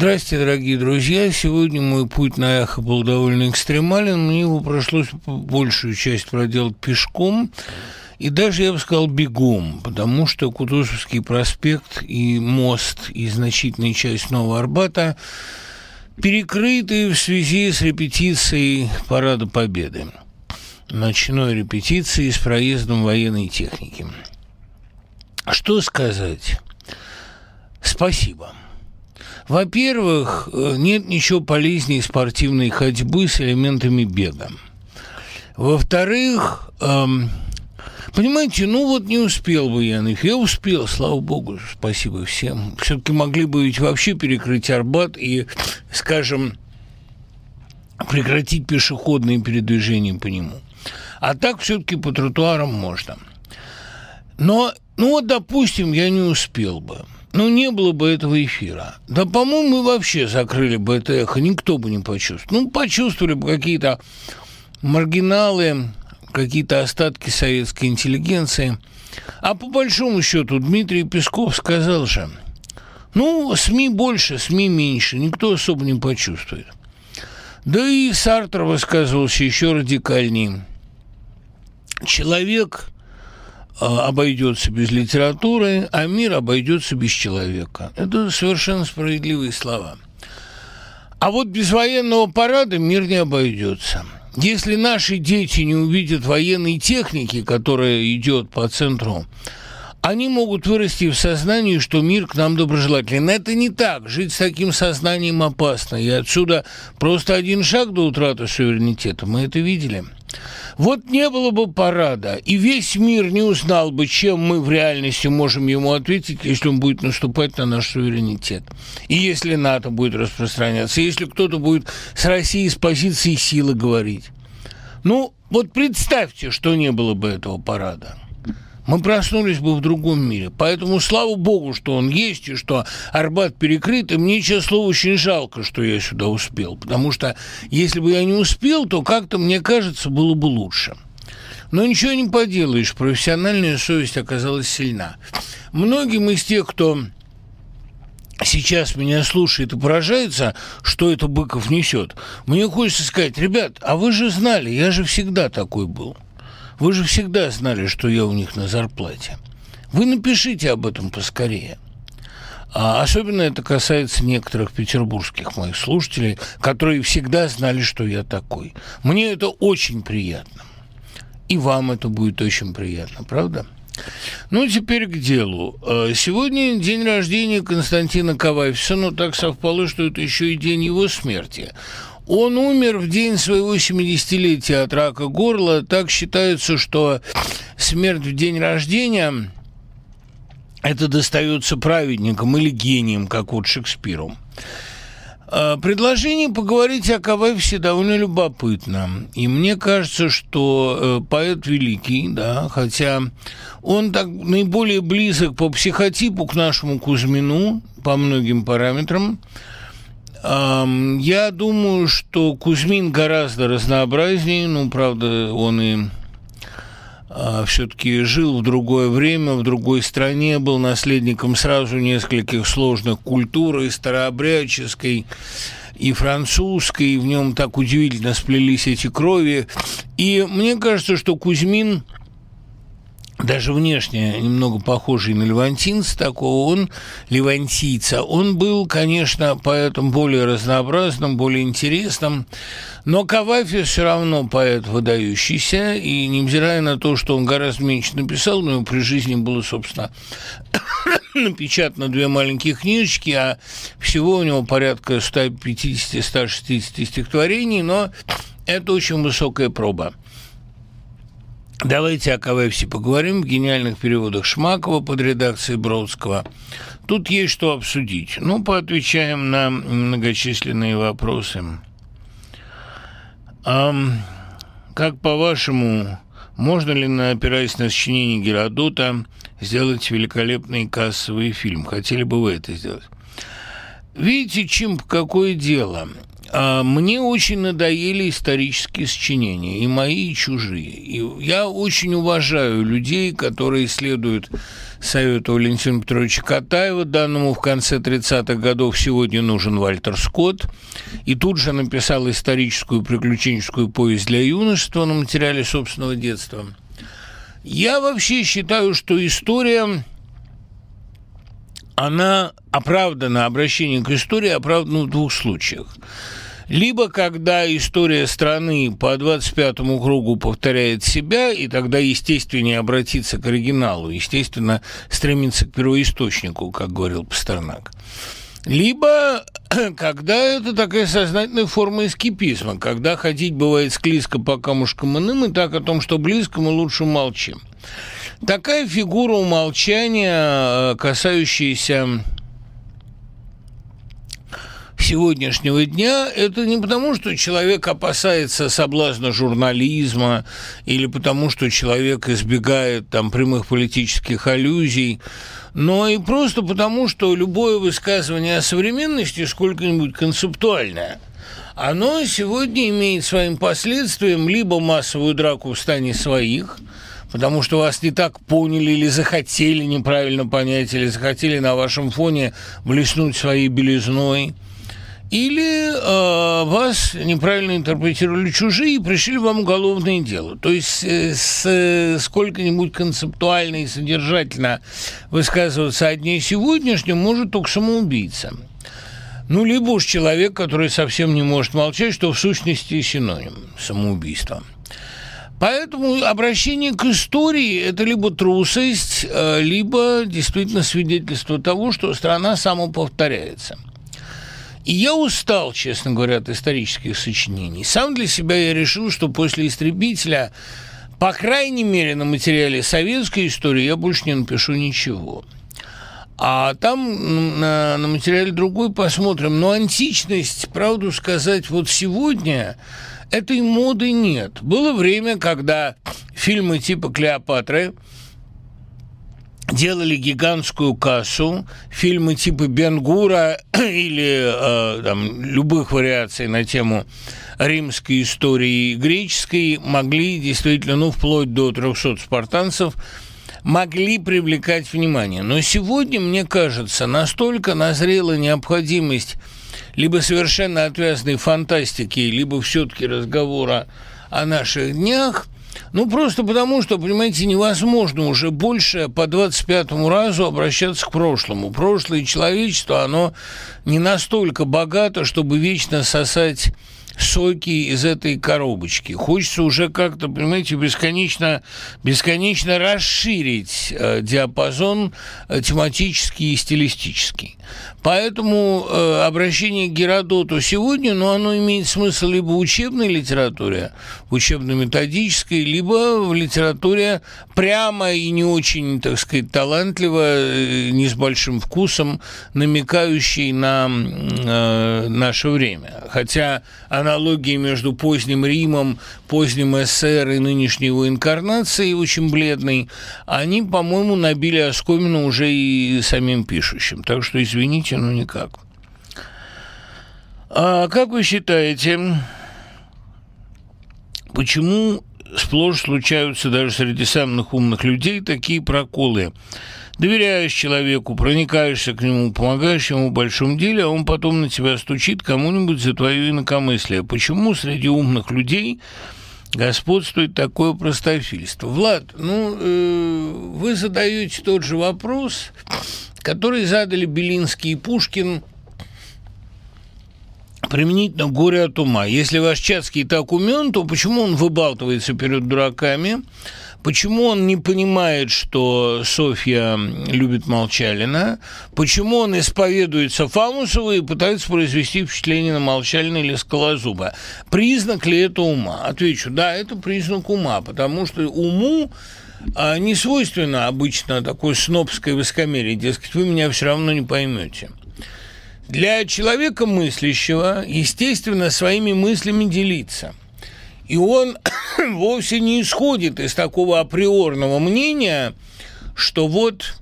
Здрасте, дорогие друзья. Сегодня мой путь на Эхо был довольно экстремален. Мне его пришлось большую часть проделать пешком. И даже, я бы сказал, бегом, потому что Кутузовский проспект и мост, и значительная часть Нового Арбата перекрыты в связи с репетицией Парада Победы. Ночной репетиции с проездом военной техники. Что сказать? Спасибо. Во-первых, э, нет ничего полезнее спортивной ходьбы с элементами бега. Во-вторых, эм, понимаете, ну вот не успел бы я, я успел, слава богу, спасибо всем. Все-таки могли бы ведь вообще перекрыть Арбат и, скажем, прекратить пешеходные передвижения по нему. А так все-таки по тротуарам можно. Но, ну вот, допустим, я не успел бы ну, не было бы этого эфира. Да, по-моему, мы вообще закрыли бы это эхо, никто бы не почувствовал. Ну, почувствовали бы какие-то маргиналы, какие-то остатки советской интеллигенции. А по большому счету Дмитрий Песков сказал же, ну, СМИ больше, СМИ меньше, никто особо не почувствует. Да и Сартр высказывался еще радикальнее. Человек обойдется без литературы, а мир обойдется без человека. Это совершенно справедливые слова. А вот без военного парада мир не обойдется. Если наши дети не увидят военной техники, которая идет по центру, они могут вырасти в сознании, что мир к нам доброжелателен. Это не так. Жить с таким сознанием опасно. И отсюда просто один шаг до утраты суверенитета. Мы это видели. Вот не было бы парада, и весь мир не узнал бы, чем мы в реальности можем ему ответить, если он будет наступать на наш суверенитет. И если НАТО будет распространяться, если кто-то будет с Россией с позиции силы говорить. Ну, вот представьте, что не было бы этого парада мы проснулись бы в другом мире. Поэтому слава богу, что он есть, и что Арбат перекрыт, и мне, честно слово, очень жалко, что я сюда успел, потому что если бы я не успел, то как-то, мне кажется, было бы лучше. Но ничего не поделаешь, профессиональная совесть оказалась сильна. Многим из тех, кто сейчас меня слушает и поражается, что это Быков несет, мне хочется сказать, ребят, а вы же знали, я же всегда такой был. Вы же всегда знали, что я у них на зарплате. Вы напишите об этом поскорее. А особенно это касается некоторых петербургских моих слушателей, которые всегда знали, что я такой. Мне это очень приятно. И вам это будет очень приятно, правда? Ну, теперь к делу. Э, сегодня день рождения Константина Каваевса, но так совпало, что это еще и день его смерти. Он умер в день своего 70-летия от рака горла. Так считается, что смерть в день рождения это достается праведникам или гениям, как вот Шекспиру. А, предложение поговорить о Каваевсе довольно любопытно. И мне кажется, что э, поэт великий, да, хотя он так наиболее близок по психотипу к нашему Кузьмину по многим параметрам, я думаю, что Кузьмин гораздо разнообразнее, ну, правда, он и а, все-таки жил в другое время, в другой стране, был наследником сразу нескольких сложных культур, и старообрядческой, и французской, и в нем так удивительно сплелись эти крови. И мне кажется, что Кузьмин даже внешне немного похожий на левантинца такого, он левантийца. Он был, конечно, поэтом более разнообразным, более интересным, но Кавафи все равно поэт выдающийся, и невзирая на то, что он гораздо меньше написал, но при жизни было, собственно, напечатано две маленькие книжечки, а всего у него порядка 150-160 стихотворений, но это очень высокая проба. Давайте о КВФСе поговорим в гениальных переводах Шмакова под редакцией Бродского. Тут есть что обсудить. Ну, поотвечаем на многочисленные вопросы. А, как по-вашему, можно ли, опираясь на сочинение Геродота, сделать великолепный кассовый фильм? Хотели бы вы это сделать? Видите, Чимп, какое дело? А, мне очень надоели исторические сочинения, и мои, и чужие. И я очень уважаю людей, которые исследуют Совета Валентина Петровича Катаева, данному в конце 30-х годов «Сегодня нужен Вальтер Скотт», и тут же написал историческую приключенческую повесть для юношества на материале собственного детства. Я вообще считаю, что история она оправдана, обращение к истории оправдано в двух случаях – либо когда история страны по 25-му кругу повторяет себя, и тогда естественнее обратиться к оригиналу, естественно, стремиться к первоисточнику, как говорил Пастернак. Либо когда это такая сознательная форма эскипизма, когда ходить бывает склизко по камушкам иным, и так о том, что близко, мы лучше молчим. Такая фигура умолчания, э, касающаяся сегодняшнего дня, это не потому, что человек опасается соблазна журнализма или потому, что человек избегает там прямых политических аллюзий, но и просто потому, что любое высказывание о современности сколько-нибудь концептуальное – оно сегодня имеет своим последствием либо массовую драку в стане своих, потому что вас не так поняли или захотели неправильно понять, или захотели на вашем фоне блеснуть своей белизной – или э, вас неправильно интерпретировали чужие и пришли вам уголовное дело. То есть э, с, э, сколько-нибудь концептуально и содержательно высказываться о дне сегодняшнем может только самоубийца. Ну, либо уж человек, который совсем не может молчать, что в сущности синоним самоубийства. Поэтому обращение к истории – это либо трусость, э, либо действительно свидетельство того, что страна самоповторяется – и я устал, честно говоря, от исторических сочинений. Сам для себя я решил, что после «Истребителя», по крайней мере, на материале советской истории я больше не напишу ничего. А там на, на материале другой посмотрим. Но античность, правду сказать, вот сегодня этой моды нет. Было время, когда фильмы типа «Клеопатры» делали гигантскую кассу, фильмы типа Бенгура или э, там, любых вариаций на тему римской истории и греческой могли действительно, ну, вплоть до 300 спартанцев, могли привлекать внимание. Но сегодня, мне кажется, настолько назрела необходимость либо совершенно отвязной фантастики, либо все-таки разговора о наших днях – ну, просто потому, что, понимаете, невозможно уже больше по 25-му разу обращаться к прошлому. Прошлое человечество, оно не настолько богато, чтобы вечно сосать соки из этой коробочки. Хочется уже как-то, понимаете, бесконечно, бесконечно расширить э, диапазон э, тематический и стилистический. Поэтому э, обращение к Геродоту сегодня, ну, оно имеет смысл либо в учебной литературе, учебно-методической, либо в литературе прямо и не очень, так сказать, талантливо, э, не с большим вкусом, намекающей на э, наше время. Хотя аналогии между поздним Римом, поздним СССР и нынешней его инкарнацией, очень бледной, они, по-моему, набили оскомину уже и самим пишущим. Так что, извините, но никак. А как вы считаете, почему сплошь случаются даже среди самых умных людей такие проколы? Доверяешь человеку, проникаешься к нему, помогаешь ему в большом деле, а он потом на тебя стучит кому-нибудь за твое инакомыслие. Почему среди умных людей господствует такое простофильство? Влад, ну, э, вы задаете тот же вопрос, который задали Белинский и Пушкин применительно горе от ума. Если ваш Чацкий так умен, то почему он выбалтывается перед дураками? Почему он не понимает, что Софья любит Молчалина? Почему он исповедуется Фамусову и пытается произвести впечатление на Молчалина или Скалозуба? Признак ли это ума? Отвечу, да, это признак ума, потому что уму а, не свойственно обычно такое снобское высокомерие, дескать, вы меня все равно не поймете. Для человека мыслящего, естественно, своими мыслями делиться. И он вовсе не исходит из такого априорного мнения, что вот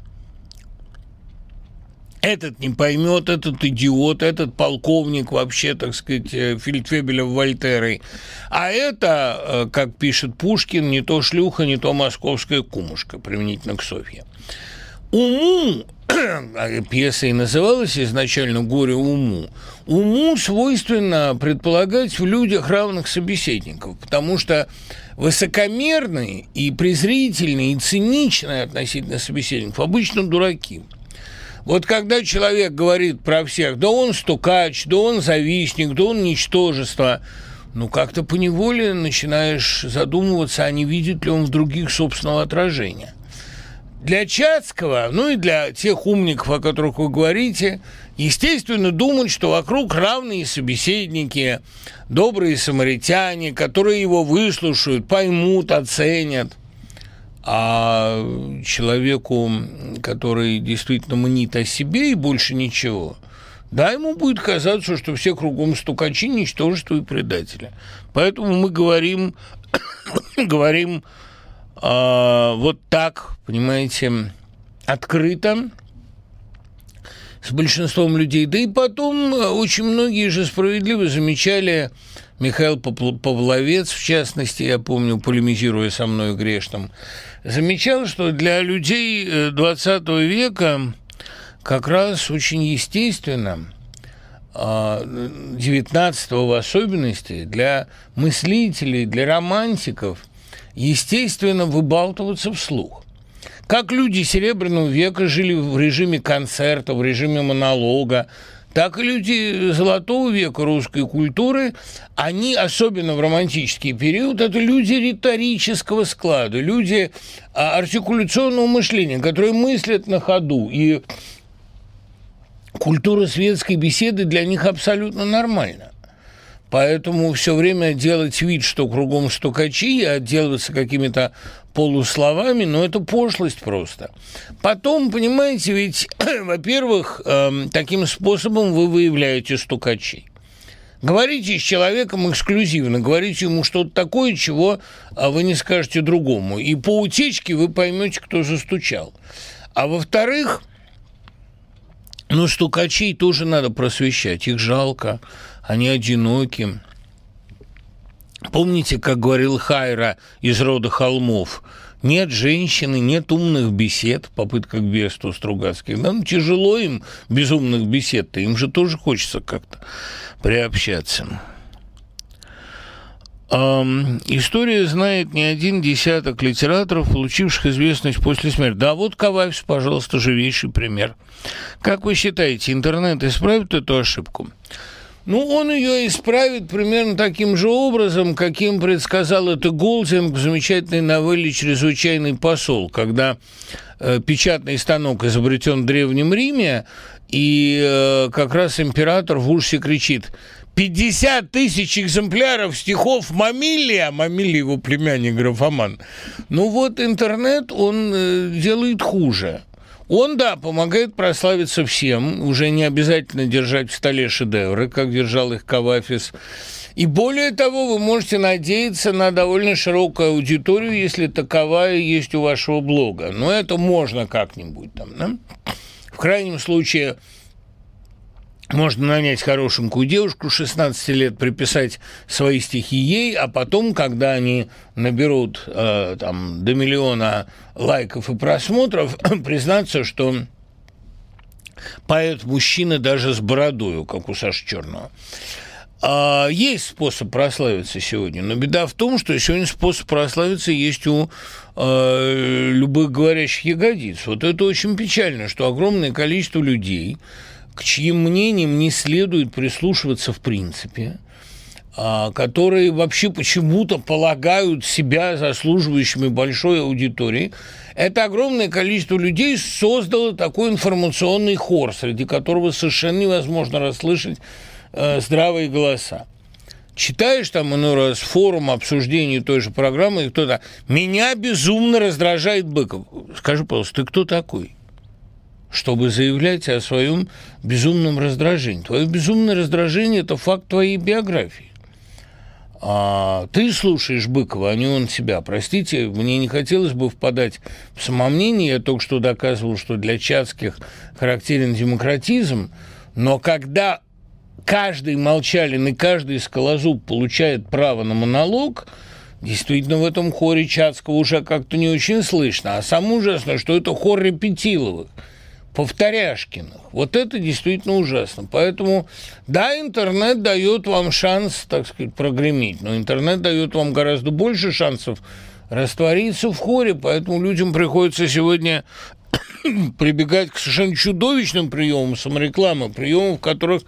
этот не поймет, этот идиот, этот полковник вообще, так сказать, э, Фельдфебеля Вольтерой. А это, э, как пишет Пушкин, не то шлюха, не то московская кумушка, применительно к Софье. уму пьеса и называлась изначально «Горе уму», уму свойственно предполагать в людях равных собеседников, потому что высокомерные и презрительные и циничные относительно собеседников обычно дураки. Вот когда человек говорит про всех, да он стукач, да он завистник, да он ничтожество, ну как-то поневоле начинаешь задумываться, а не видит ли он в других собственного отражения. Для Чацкого, ну и для тех умников, о которых вы говорите, естественно, думать, что вокруг равные собеседники, добрые самаритяне, которые его выслушают, поймут, оценят. А человеку, который действительно мнит о себе и больше ничего, да, ему будет казаться, что все кругом стукачи, ничтожество и предатели. Поэтому мы говорим, говорим э, вот так, понимаете, открыто с большинством людей. Да и потом э, очень многие же справедливо замечали, Михаил Павловец, в частности, я помню, полемизируя со мной грешным, замечал, что для людей 20 э, века как раз очень естественно, 19 в особенности, для мыслителей, для романтиков – естественно, выбалтываться вслух. Как люди Серебряного века жили в режиме концерта, в режиме монолога, так и люди Золотого века русской культуры, они, особенно в романтический период, это люди риторического склада, люди а, артикуляционного мышления, которые мыслят на ходу. И культура светской беседы для них абсолютно нормальна. Поэтому все время делать вид, что кругом стукачи, и отделываться какими-то полусловами, но ну, это пошлость просто. Потом, понимаете, ведь, во-первых, э, таким способом вы выявляете стукачей. Говорите с человеком эксклюзивно, говорите ему что-то такое, чего а, вы не скажете другому. И по утечке вы поймете, кто застучал. А во-вторых, ну, стукачей тоже надо просвещать, их жалко они одиноки. Помните, как говорил Хайра из рода холмов, нет женщины, нет умных бесед, попытка к бесту Стругацких. Да, ну, тяжело им без умных бесед-то, им же тоже хочется как-то приобщаться. Эм, история знает не один десяток литераторов, получивших известность после смерти. Да, вот Каваевс, пожалуйста, живейший пример. Как вы считаете, интернет исправит эту ошибку? Ну, он ее исправит примерно таким же образом, каким предсказал это Голдинг в замечательной новелле «Чрезвычайный посол», когда э, печатный станок изобретен в Древнем Риме, и э, как раз император в ужасе кричит 50 тысяч экземпляров стихов Мамилия, Мамилия его племянник графоман. Ну вот интернет, он э, делает хуже. Он, да, помогает прославиться всем, уже не обязательно держать в столе шедевры, как держал их Кавафис. И более того, вы можете надеяться на довольно широкую аудиторию, если таковая есть у вашего блога. Но это можно как-нибудь там, да? В крайнем случае, можно нанять хорошенькую девушку 16 лет, приписать свои стихи ей, а потом, когда они наберут э, там, до миллиона лайков и просмотров, признаться, что поэт-мужчина даже с бородою, как у Саши Черного. А есть способ прославиться сегодня, но беда в том, что сегодня способ прославиться есть у э, любых говорящих ягодиц. Вот это очень печально, что огромное количество людей – к чьим мнениям не следует прислушиваться в принципе, а, которые вообще почему-то полагают себя заслуживающими большой аудитории, это огромное количество людей создало такой информационный хор, среди которого совершенно невозможно расслышать э, здравые голоса. Читаешь там иной раз форум обсуждений той же программы, и кто-то «Меня безумно раздражает Быков». Скажи, пожалуйста, ты кто такой? Чтобы заявлять о своем безумном раздражении. Твое безумное раздражение – это факт твоей биографии. А ты слушаешь Быкова, а не он себя. Простите, мне не хотелось бы впадать в самомнение. Я только что доказывал, что для Чацких характерен демократизм. Но когда каждый молчалин и каждый скалозуб получает право на монолог, Действительно, в этом хоре Чацкого уже как-то не очень слышно. А самое ужасное, что это хор Репетиловых, повторяшкиных. Вот это действительно ужасно. Поэтому, да, интернет дает вам шанс, так сказать, прогреметь, но интернет дает вам гораздо больше шансов раствориться в хоре, поэтому людям приходится сегодня прибегать к совершенно чудовищным приемам саморекламы, приемам, в которых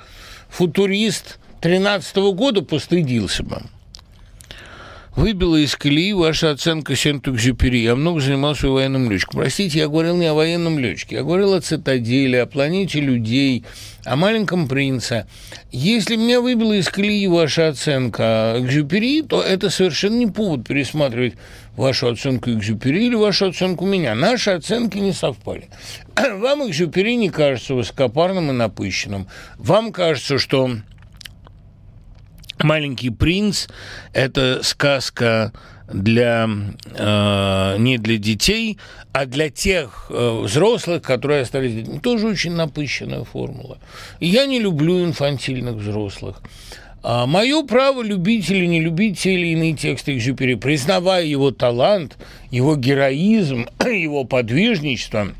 футурист 13 года постыдился бы. Выбила из колеи ваша оценка Сент-Экзюпери. Я много занимался военным летчиком. Простите, я говорил не о военном летчике. Я говорил о цитадели, о планете людей, о маленьком принце. Если меня выбила из колеи ваша оценка Экзюпери, то это совершенно не повод пересматривать вашу оценку Экзюпери или вашу оценку меня. Наши оценки не совпали. Вам Экзюпери не кажется высокопарным и напыщенным. Вам кажется, что «Маленький принц» – это сказка для, э, не для детей, а для тех э, взрослых, которые остались детьми. Тоже очень напыщенная формула. Я не люблю инфантильных взрослых. А мое право любить или не любить те или иные тексты Экзюпери, признавая его талант, его героизм, его подвижничество –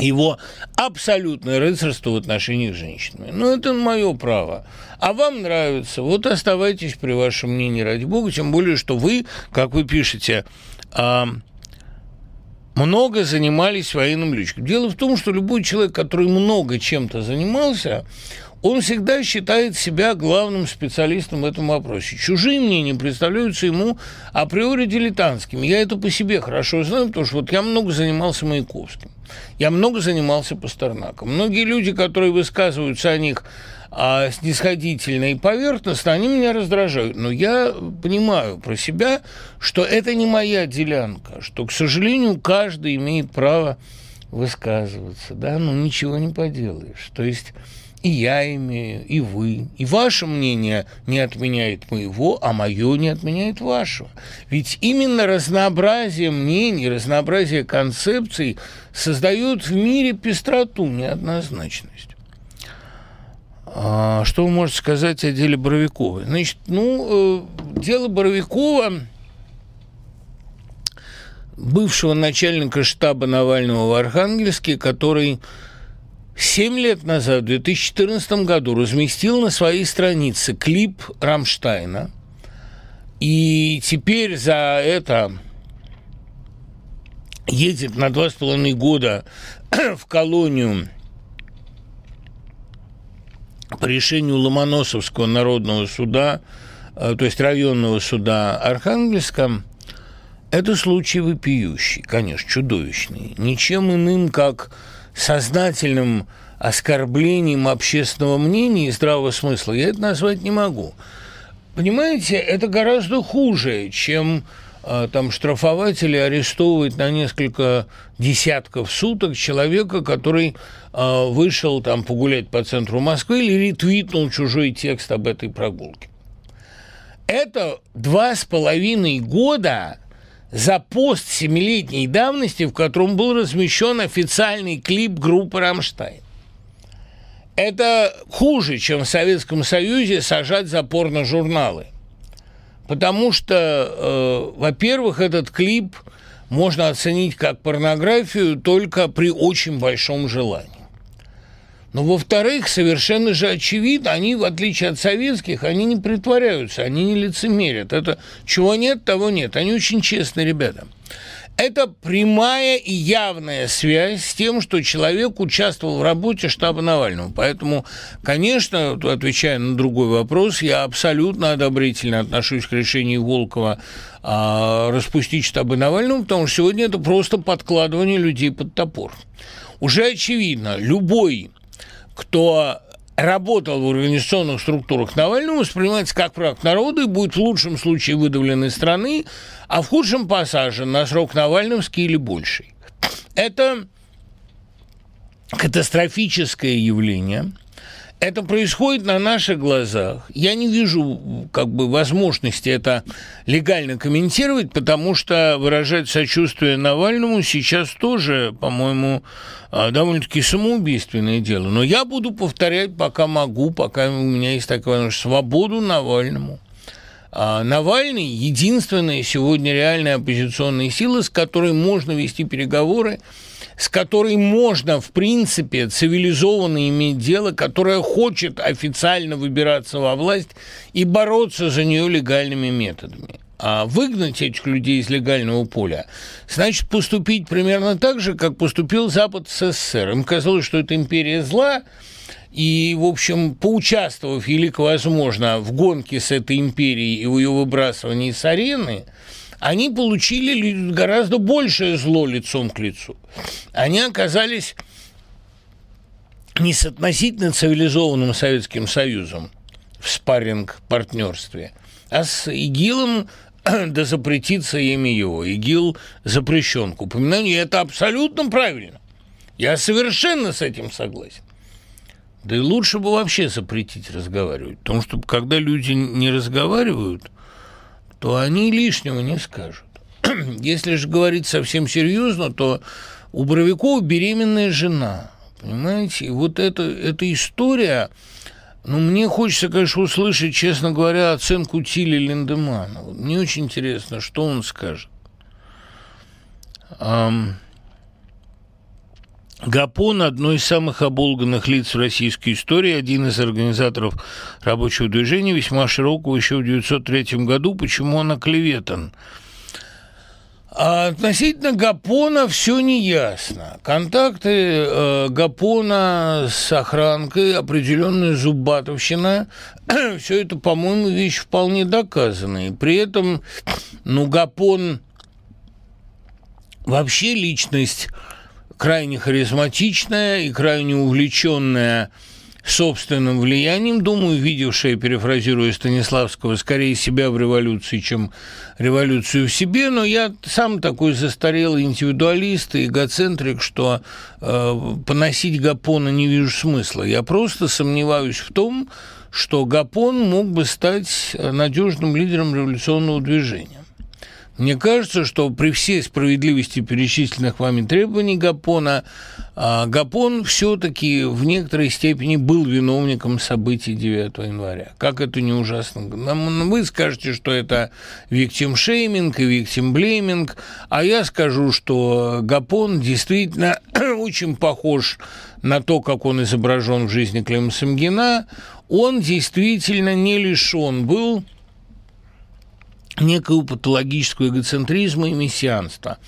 его абсолютное рыцарство в отношении с женщинами. Ну, это мое право. А вам нравится, вот оставайтесь при вашем мнении, ради бога, тем более, что вы, как вы пишете, а, много занимались военным летчиком. Дело в том, что любой человек, который много чем-то занимался, он всегда считает себя главным специалистом в этом вопросе. Чужие мнения представляются ему априори дилетантскими. Я это по себе хорошо знаю, потому что вот я много занимался Маяковским. Я много занимался Пастернаком. Многие люди, которые высказываются о них а, снисходительно и поверхностно, они меня раздражают. Но я понимаю про себя, что это не моя делянка, что, к сожалению, каждый имеет право высказываться, да, ну ничего не поделаешь. То есть и я имею, и вы. И ваше мнение не отменяет моего, а мое не отменяет вашего. Ведь именно разнообразие мнений, разнообразие концепций создает в мире пестроту, неоднозначность. А, что вы можете сказать о деле Боровикова? Значит, ну, э, дело Боровикова, бывшего начальника штаба Навального в Архангельске, который Семь лет назад, в 2014 году, разместил на своей странице клип Рамштайна. И теперь за это едет на два с половиной года в колонию по решению Ломоносовского народного суда, э, то есть районного суда Архангельска, это случай вопиющий, конечно, чудовищный. Ничем иным, как сознательным оскорблением общественного мнения и здравого смысла, я это назвать не могу. Понимаете, это гораздо хуже, чем э, там штрафовать или арестовывать на несколько десятков суток человека, который э, вышел там погулять по центру Москвы или ретвитнул чужой текст об этой прогулке. Это два с половиной года за пост семилетней давности, в котором был размещен официальный клип группы «Рамштайн». Это хуже, чем в Советском Союзе сажать за порно-журналы. Потому что, э, во-первых, этот клип можно оценить как порнографию только при очень большом желании. Но, во-вторых, совершенно же очевидно, они, в отличие от советских, они не притворяются, они не лицемерят. Это чего нет, того нет. Они очень честные ребята. Это прямая и явная связь с тем, что человек участвовал в работе штаба Навального. Поэтому, конечно, отвечая на другой вопрос, я абсолютно одобрительно отношусь к решению Волкова а, распустить штабы Навального, потому что сегодня это просто подкладывание людей под топор. Уже очевидно, любой кто работал в организационных структурах Навального, воспринимается как враг народа и будет в лучшем случае выдавлен из страны, а в худшем посажен на срок Навальновский или больший. Это катастрофическое явление – это происходит на наших глазах. Я не вижу как бы возможности это легально комментировать, потому что выражать сочувствие Навальному сейчас тоже, по-моему, а, довольно-таки самоубийственное дело. Но я буду повторять, пока могу, пока у меня есть такая свободу Навальному. А Навальный – единственная сегодня реальная оппозиционная сила, с которой можно вести переговоры, с которой можно, в принципе, цивилизованно иметь дело, которая хочет официально выбираться во власть и бороться за нее легальными методами. А выгнать этих людей из легального поля, значит поступить примерно так же, как поступил Запад с СССР. Им казалось, что это империя зла, и, в общем, поучаствовав, велико возможно, в гонке с этой империей и в ее выбрасывании с арены, они получили гораздо большее зло лицом к лицу. Они оказались не с относительно цивилизованным Советским Союзом в спарринг-партнерстве, а с ИГИЛом да запретится имя его. ИГИЛ запрещен к упоминанию, это абсолютно правильно. Я совершенно с этим согласен. Да и лучше бы вообще запретить разговаривать. Потому что когда люди не разговаривают, то они лишнего не скажут. Если же говорить совсем серьезно, то у Боровикова беременная жена. Понимаете? И вот эта, эта история, ну, мне хочется, конечно, услышать, честно говоря, оценку Тили Линдемана. Мне очень интересно, что он скажет. Um... Гапон – одно из самых оболганных лиц в российской истории, один из организаторов рабочего движения, весьма широкого еще в 1903 году. Почему он оклеветан? А относительно Гапона все неясно. Контакты э, Гапона с охранкой, определенная зубатовщина, все это, по-моему, вещь вполне доказанная. При этом, ну, Гапон вообще личность крайне харизматичная и крайне увлеченная собственным влиянием, думаю, видевшая, перефразируя Станиславского, скорее себя в революции, чем революцию в себе, но я сам такой застарелый индивидуалист и эгоцентрик, что э, поносить Гапона не вижу смысла. Я просто сомневаюсь в том, что Гапон мог бы стать надежным лидером революционного движения. Мне кажется, что при всей справедливости перечисленных вами требований Гапона, а, Гапон все-таки в некоторой степени был виновником событий 9 января. Как это не ужасно. Вы скажете, что это виктим-шейминг и виктим-блейминг, а я скажу, что Гапон действительно очень похож на то, как он изображен в жизни Клима Самгина. Он действительно не лишен был некого патологического эгоцентризма и мессианства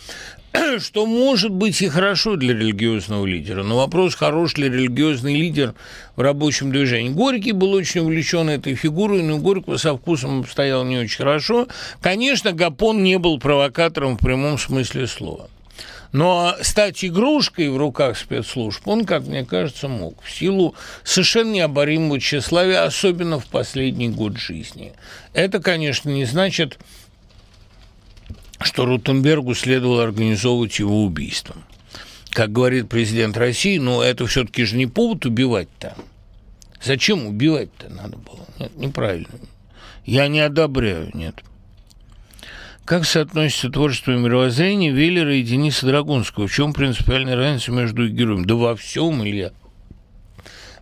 что может быть и хорошо для религиозного лидера, но вопрос, хорош ли религиозный лидер в рабочем движении. Горький был очень увлечен этой фигурой, но Горького со вкусом обстоял не очень хорошо. Конечно, Гапон не был провокатором в прямом смысле слова. Но стать игрушкой в руках спецслужб он, как мне кажется, мог в силу совершенно необоримого тщеславия, особенно в последний год жизни. Это, конечно, не значит, что Рутенбергу следовало организовывать его убийство. Как говорит президент России, ну это все-таки же не повод убивать-то. Зачем убивать-то надо было? Нет, неправильно. Я не одобряю, нет. Как соотносится творчество и мировоззрение Веллера и Дениса Драгунского? В чем принципиальная разница между их героями? Да во всем, Илья.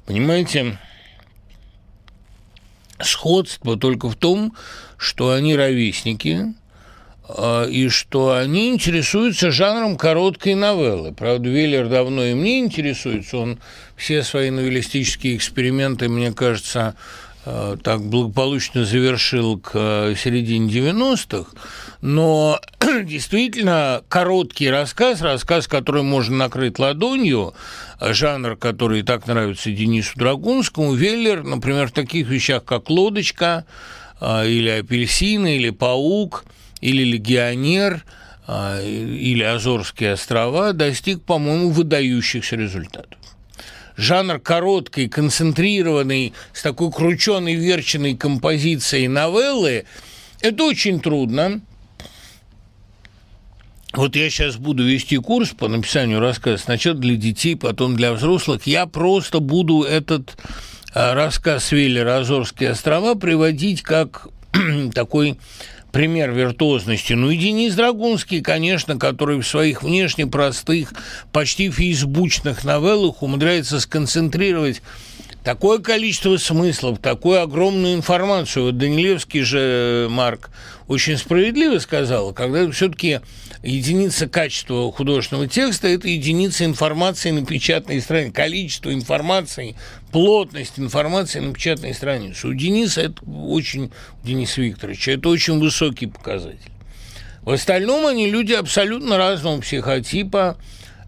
Понимаете, сходство только в том, что они ровесники, а, и что они интересуются жанром короткой новеллы. Правда, Веллер давно им не интересуется, он все свои новеллистические эксперименты, мне кажется, Э, так благополучно завершил к э, середине 90-х, но действительно короткий рассказ, рассказ, который можно накрыть ладонью, жанр, который так нравится Денису Драгунскому, Веллер, например, в таких вещах, как «Лодочка», э, или «Апельсины», или «Паук», или «Легионер», или «Азорские острова», достиг, по-моему, выдающихся результатов жанр короткой, концентрированной, с такой крученной, верченной композицией новеллы, это очень трудно. Вот я сейчас буду вести курс по написанию рассказа сначала для детей, потом для взрослых. Я просто буду этот а, рассказ Веллера «Азорские острова» приводить как такой пример виртуозности. Ну и Денис Драгунский, конечно, который в своих внешне простых, почти фейсбучных новеллах умудряется сконцентрировать такое количество смыслов, такую огромную информацию. Вот Данилевский же, э, Марк, очень справедливо сказал, когда все-таки единица качества художественного текста – это единица информации на печатной странице, количество информации, плотность информации на печатной странице. У Дениса это очень, у Дениса Викторовича, это очень высокий показатель. В остальном они люди абсолютно разного психотипа.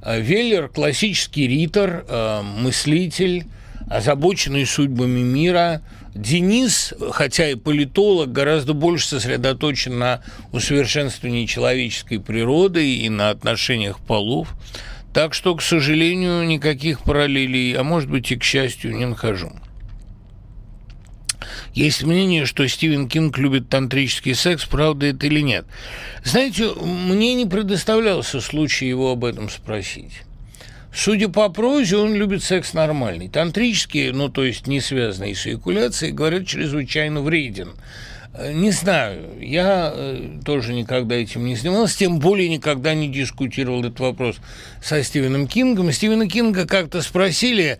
Э, Веллер – классический ритор, э, мыслитель, озабоченный судьбами мира. Денис, хотя и политолог, гораздо больше сосредоточен на усовершенствовании человеческой природы и на отношениях полов. Так что, к сожалению, никаких параллелей, а может быть и к счастью, не нахожу. Есть мнение, что Стивен Кинг любит тантрический секс, правда это или нет. Знаете, мне не предоставлялся случай его об этом спросить. Судя по прозе, он любит секс нормальный. Тантрический, ну, то есть не связанный с эякуляцией, говорят, чрезвычайно вреден. Э, не знаю, я э, тоже никогда этим не занимался, тем более никогда не дискутировал этот вопрос со Стивеном Кингом. Стивена Кинга как-то спросили,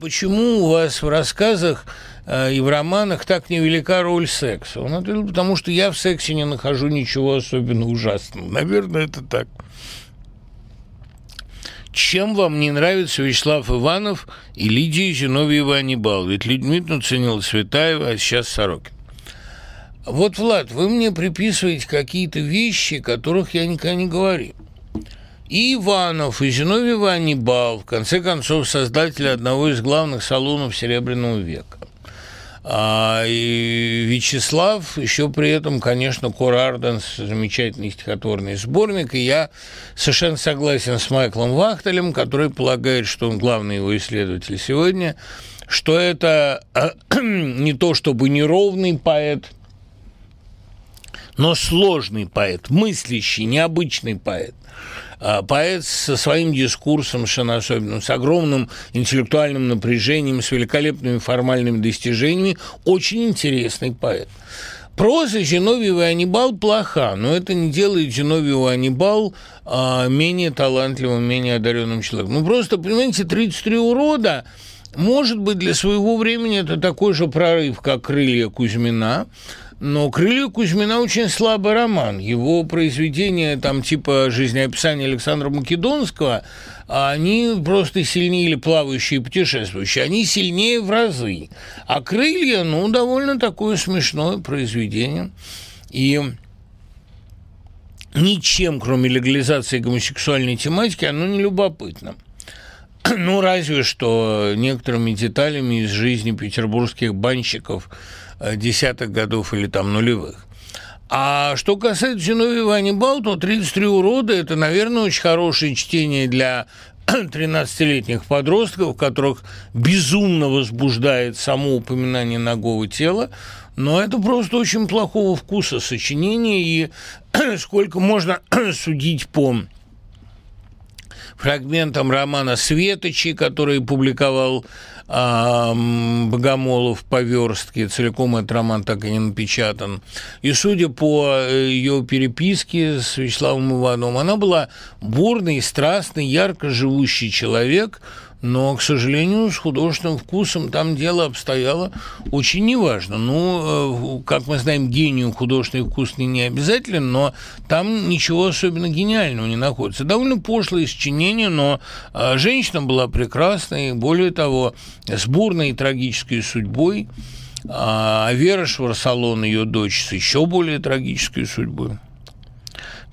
почему у вас в рассказах э, и в романах так невелика роль секса. Он ответил, потому что я в сексе не нахожу ничего особенно ужасного. Наверное, это так. Чем вам не нравится Вячеслав Иванов и Лидия Зиновьева Анибал? Ведь Людмилу ценила Светаева, а сейчас Сорокин. Вот, Влад, вы мне приписываете какие-то вещи, которых я никогда не говорил. И Иванов, и Зиновьева Анибал, в конце концов, создатели одного из главных салонов Серебряного века. А, и Вячеслав еще при этом, конечно, Кор замечательный стихотворный сборник, и я совершенно согласен с Майклом Вахтелем, который полагает, что он главный его исследователь сегодня, что это не то чтобы неровный поэт, но сложный поэт, мыслящий, необычный поэт. А, поэт со своим дискурсом совершенно особенным, с огромным интеллектуальным напряжением, с великолепными формальными достижениями, очень интересный поэт. Проза Зиновьева и Анибал плоха, но это не делает Зиновьева и Анибал а, менее талантливым, менее одаренным человеком. Ну, просто, понимаете, 33 урода, может быть, для своего времени это такой же прорыв, как «Крылья Кузьмина», но «Крылья Кузьмина» очень слабый роман. Его произведения, там типа жизнеописания Александра Македонского, они просто сильнее, или плавающие, путешествующие, они сильнее в разы. А «Крылья», ну, довольно такое смешное произведение. И ничем, кроме легализации гомосексуальной тематики, оно не любопытно. Ну, разве что некоторыми деталями из жизни петербургских банщиков – десятых годов или там нулевых. А что касается Зиновьева Анибал, то «33 урода» – это, наверное, очень хорошее чтение для 13-летних подростков, которых безумно возбуждает само упоминание ногого тела, но это просто очень плохого вкуса сочинение, и сколько можно судить по фрагментам романа «Светочи», который публиковал Богомолов по верстке, целиком этот роман так и не напечатан. И судя по э, ее переписке с Вячеславом Ивановым, она была бурный, страстный, ярко живущий человек, но, к сожалению, с художественным вкусом там дело обстояло очень неважно. Ну, э, как мы знаем, гению художественный вкус не, не обязателен, но там ничего особенно гениального не находится. Довольно пошлое сочинение, но э, женщина была прекрасной, более того, с бурной и трагической судьбой, а Вера Шварсалон, ее дочь, с еще более трагической судьбой.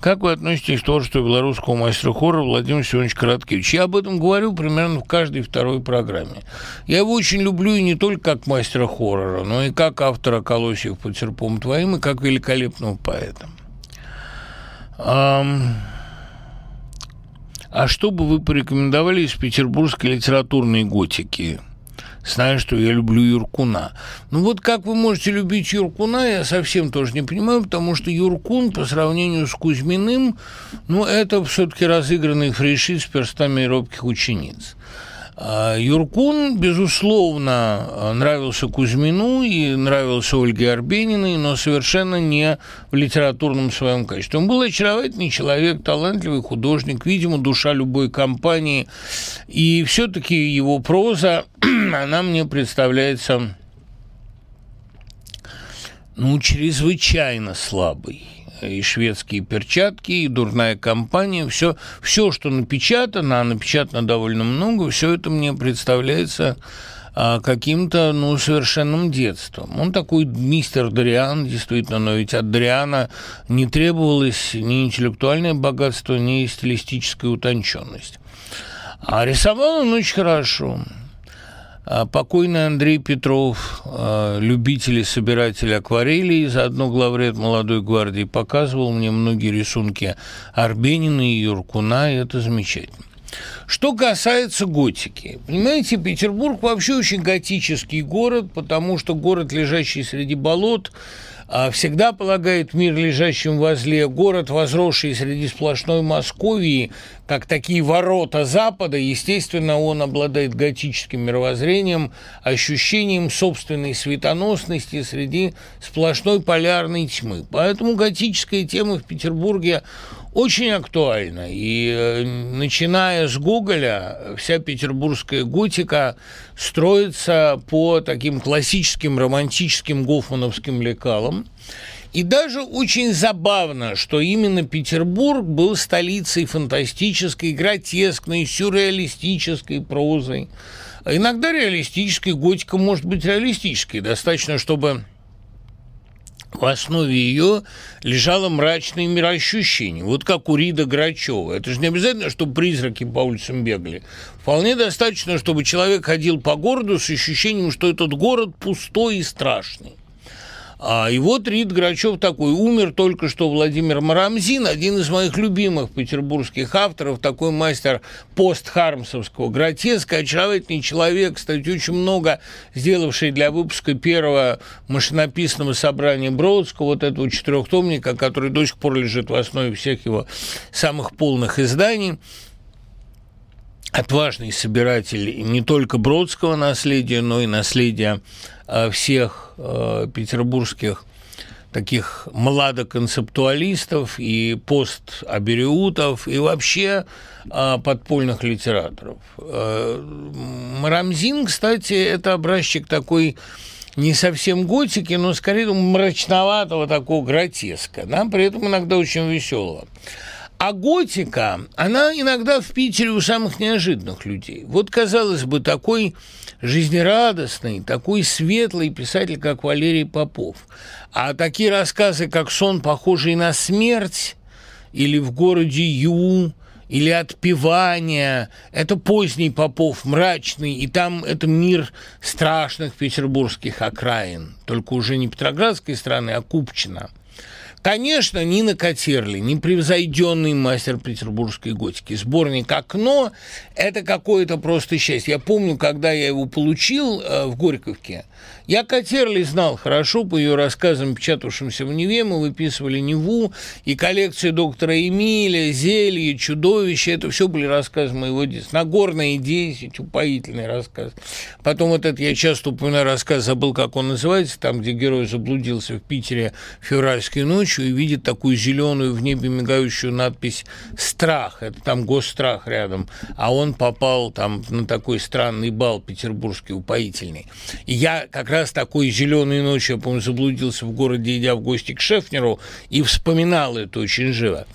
Как вы относитесь к творчеству белорусского мастера хора Владимира Семеновича Короткевича? Я об этом говорю примерно в каждой второй программе. Я его очень люблю и не только как мастера хоррора, но и как автора «Колосьев под серпом твоим» и как великолепного поэта. А что бы вы порекомендовали из петербургской литературной готики? Зная, что я люблю Юркуна. Ну вот как вы можете любить Юркуна, я совсем тоже не понимаю, потому что Юркун по сравнению с Кузьминым, ну это все-таки разыгранный фрейшит с перстами робких учениц. А, Юркун, безусловно, нравился Кузьмину и нравился Ольге Арбениной, но совершенно не в литературном своем качестве. Он был очаровательный человек, талантливый художник, видимо, душа любой компании. И все-таки его проза, она мне представляется ну, чрезвычайно слабой и шведские перчатки, и дурная компания, все, все, что напечатано, а напечатано довольно много, все это мне представляется а, каким-то, ну, совершенным детством. Он такой мистер Дриан, действительно, но ведь от Дриана не требовалось ни интеллектуальное богатство, ни стилистическая утонченность. А рисовал он очень хорошо. А покойный Андрей Петров, а, любитель и собиратель акварелей, заодно главред молодой гвардии, показывал мне многие рисунки Арбенина и Юркуна, и это замечательно. Что касается готики, понимаете, Петербург вообще очень готический город, потому что город, лежащий среди болот, а всегда полагает мир лежащим возле город, возросший среди сплошной Московии, как такие ворота Запада, естественно, он обладает готическим мировоззрением, ощущением собственной светоносности среди сплошной полярной тьмы. Поэтому готическая тема в Петербурге очень актуальна. И э, начиная с Гоголя, вся петербургская готика строится по таким классическим романтическим гофмановским лекалам. И даже очень забавно, что именно Петербург был столицей фантастической, гротескной, сюрреалистической прозы. Иногда реалистической готика может быть реалистической. Достаточно, чтобы в основе ее лежало мрачное мироощущение, вот как у Рида Грачева. Это же не обязательно, чтобы призраки по улицам бегали. Вполне достаточно, чтобы человек ходил по городу с ощущением, что этот город пустой и страшный. А, и вот Рид Грачев такой, умер только что Владимир Марамзин, один из моих любимых петербургских авторов, такой мастер постхармсовского гротеска, очаровательный человек, кстати, очень много сделавший для выпуска первого машинописного собрания Бродского, вот этого четырехтомника, который до сих пор лежит в основе всех его самых полных изданий отважный собиратель не только бродского наследия, но и наследия всех э, петербургских таких младоконцептуалистов и постабериутов и вообще э, подпольных литераторов. Марамзин, кстати, это образчик такой не совсем готики, но скорее мрачноватого такого гротеска, да, при этом иногда очень веселого. А готика, она иногда в Питере у самых неожиданных людей. Вот, казалось бы, такой жизнерадостный, такой светлый писатель, как Валерий Попов. А такие рассказы, как «Сон, похожий на смерть», или «В городе Ю», или «Отпевание», это поздний Попов, мрачный, и там это мир страшных петербургских окраин, только уже не Петроградской страны, а Купчино – Конечно, Нина Котерли, непревзойденный мастер петербургской готики. Сборник «Окно» – это какое-то просто счастье. Я помню, когда я его получил э, в Горьковке – я Катерли знал хорошо по ее рассказам, печатавшимся в Неве. Мы выписывали Неву и коллекции доктора Эмиля, Зелье, Чудовище. Это все были рассказы моего детства. Нагорная 10, упоительный рассказ. Потом вот этот, я часто упоминаю рассказ, забыл, как он называется, там, где герой заблудился в Питере февральской ночью и видит такую зеленую в небе мигающую надпись «Страх». Это там госстрах рядом. А он попал там на такой странный бал петербургский, упоительный. И я как раз такой зеленой ночью, я помню, заблудился в городе, идя в гости к Шефнеру, и вспоминал это очень живо.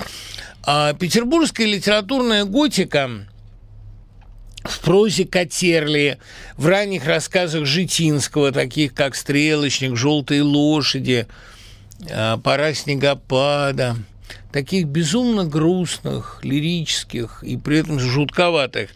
А петербургская литературная готика в прозе Котерли, в ранних рассказах Житинского, таких как «Стрелочник», «Желтые лошади», «Пора снегопада», таких безумно грустных, лирических и при этом жутковатых.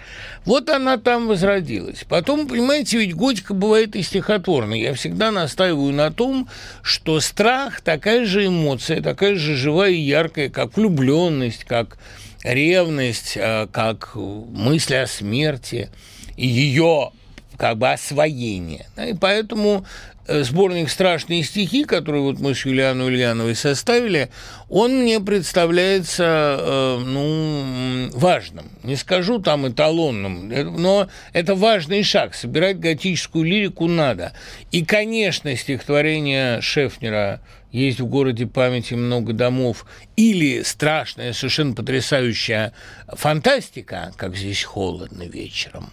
Вот она там возродилась. Потом, понимаете, ведь готика бывает и стихотворной. Я всегда настаиваю на том, что страх такая же эмоция, такая же живая и яркая, как влюбленность, как ревность, а, как мысль о смерти и ее как бы освоение. И поэтому сборник «Страшные стихи», который вот мы с Юлианой Ульяновой составили, он мне представляется, э, ну, важным. Не скажу там эталонным, но это важный шаг. Собирать готическую лирику надо. И, конечно, стихотворение Шефнера есть в городе памяти много домов, или страшная, совершенно потрясающая фантастика, как здесь холодно вечером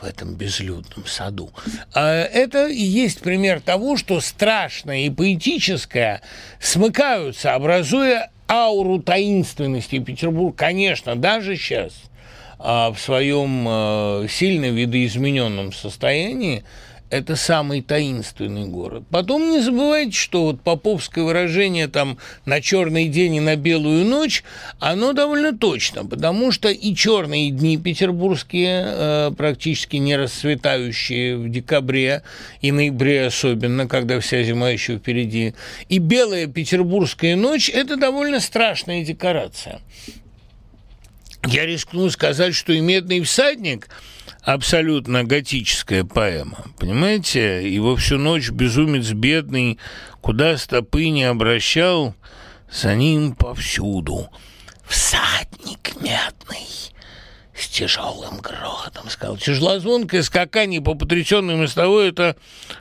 в этом безлюдном саду. А это и есть пример того, что страшное и поэтическое смыкаются, образуя ауру таинственности. Петербург, конечно, даже сейчас а, в своем а, сильно видоизмененном состоянии это самый таинственный город. Потом не забывайте, что вот поповское выражение там на черный день и на белую ночь, оно довольно точно, потому что и черные дни петербургские, э, практически не расцветающие в декабре и ноябре особенно, когда вся зима еще впереди, и белая петербургская ночь – это довольно страшная декорация. Я рискну сказать, что и «Медный всадник» – абсолютно готическая поэма, понимаете? Его всю ночь безумец бедный, куда стопы не обращал, за ним повсюду всадник медный с тяжелым грохотом сказал. Тяжелозвонкое скакание по потрясенной мостовой – это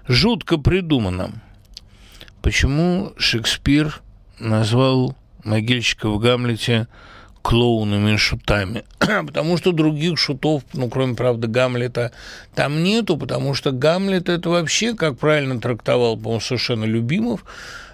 жутко придумано. Почему Шекспир назвал могильщика в Гамлете – клоунами и шутами, потому что других шутов, ну, кроме, правда, Гамлета, там нету, потому что Гамлет это вообще, как правильно трактовал, по-моему, совершенно Любимов,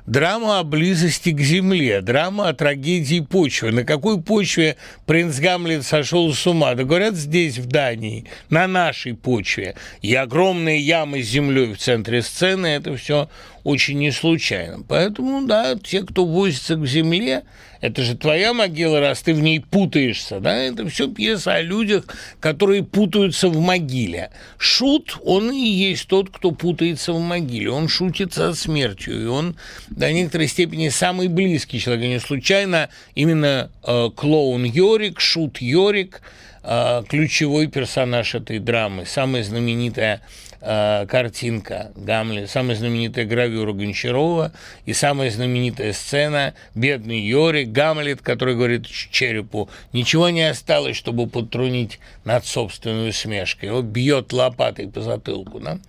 драма о близости к земле, драма о трагедии почвы. На какой почве принц Гамлет сошел с ума? Да говорят, здесь, в Дании, на нашей почве. И огромные ямы с землей в центре сцены, это все очень не случайно. Поэтому, да, те, кто возится к земле, это же твоя могила, раз ты в ней путаешься, да, это все пьеса о людях, которые путаются в могиле. Шут, он и есть тот, кто путается в могиле, он шутит со смертью, и он до некоторой степени самый близкий человек, не случайно именно э, клоун Йорик, шут Йорик, э, ключевой персонаж этой драмы, самая знаменитая э, картинка Гамлет, самая знаменитая гравюра Гончарова и самая знаменитая сцена «Бедный Йорик», Гамлет, который говорит черепу, ничего не осталось, чтобы подтрунить над собственной смешкой. Его бьет лопатой по затылку. Да?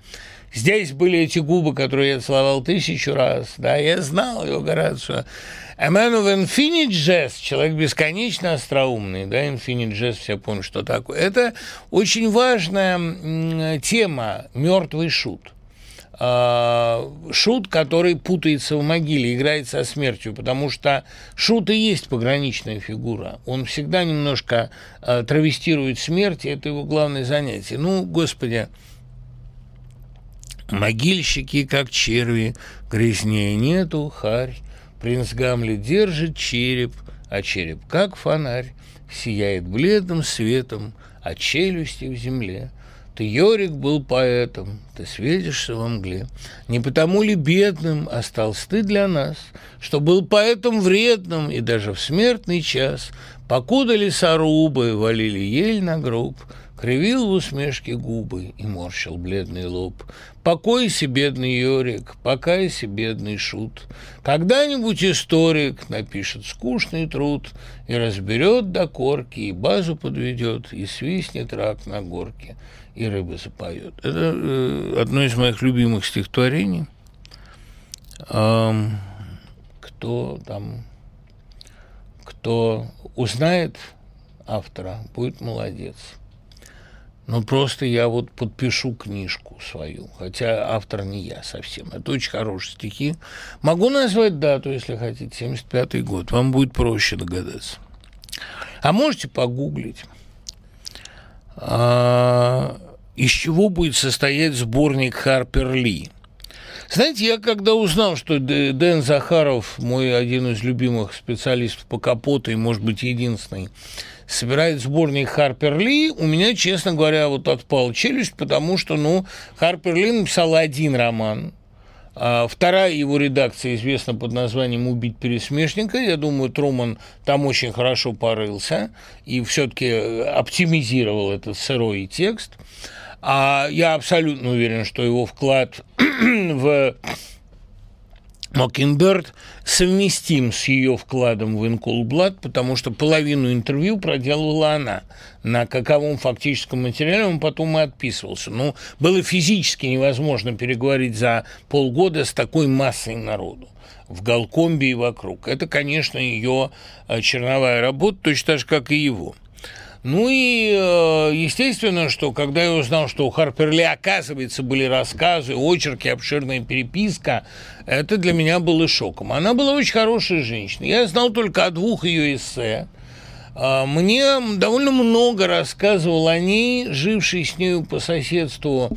Здесь были эти губы, которые я целовал тысячу раз. Да, я знал его, Горацио. Of infinite jest, человек бесконечно остроумный, да, infinite jest, все помнят, что такое. Это очень важная тема «Мертвый шут». А, шут, который путается в могиле, играет со смертью, потому что шут и есть пограничная фигура. Он всегда немножко а, травестирует смерть, и это его главное занятие. Ну, господи, могильщики, как черви, грязнее нету, харь. Принц Гамлет держит череп, а череп, как фонарь, сияет бледным светом, а челюсти в земле. Ты, Йорик, был поэтом, ты светишься во мгле. Не потому ли бедным остался ты для нас, что был поэтом вредным и даже в смертный час, покуда лесорубы валили ель на гроб, кривил в усмешке губы и морщил бледный лоб. Покойся, бедный Йорик, покайся, бедный Шут. Когда-нибудь историк напишет скучный труд и разберет до корки, и базу подведет, и свистнет рак на горке, и рыба запоет. Это э, одно из моих любимых стихотворений. Эм, кто там, кто узнает автора, будет молодец. Ну, просто я вот подпишу книжку свою, хотя автор не я совсем. Это очень хорошие стихи. Могу назвать дату, если хотите, 75-й год. Вам будет проще догадаться. А можете погуглить. А, из чего будет состоять сборник Харпер Ли? Знаете, я когда узнал, что Дэн Захаров, мой один из любимых специалистов по капоту и, может быть, единственный, собирает сборник Харпер Ли, у меня, честно говоря, вот отпал челюсть, потому что, ну, Харпер Ли написал один роман, а вторая его редакция известна под названием «Убить пересмешника». Я думаю, Труман там очень хорошо порылся и все-таки оптимизировал этот сырой текст. А я абсолютно уверен, что его вклад в Мокинберд совместим с ее вкладом в Инкулблад, потому что половину интервью проделывала она. На каковом фактическом материале он потом и отписывался. Ну, было физически невозможно переговорить за полгода с такой массой народу в Галкомбе и вокруг. Это, конечно, ее э, черновая работа, точно так же, как и его. Ну и э, естественно, что когда я узнал, что у Харперли, оказывается, были рассказы, очерки, обширная переписка, это для меня было шоком. Она была очень хорошая женщина. Я знал только о двух ее эссе. А, мне довольно много рассказывал о ней, живший с нею по соседству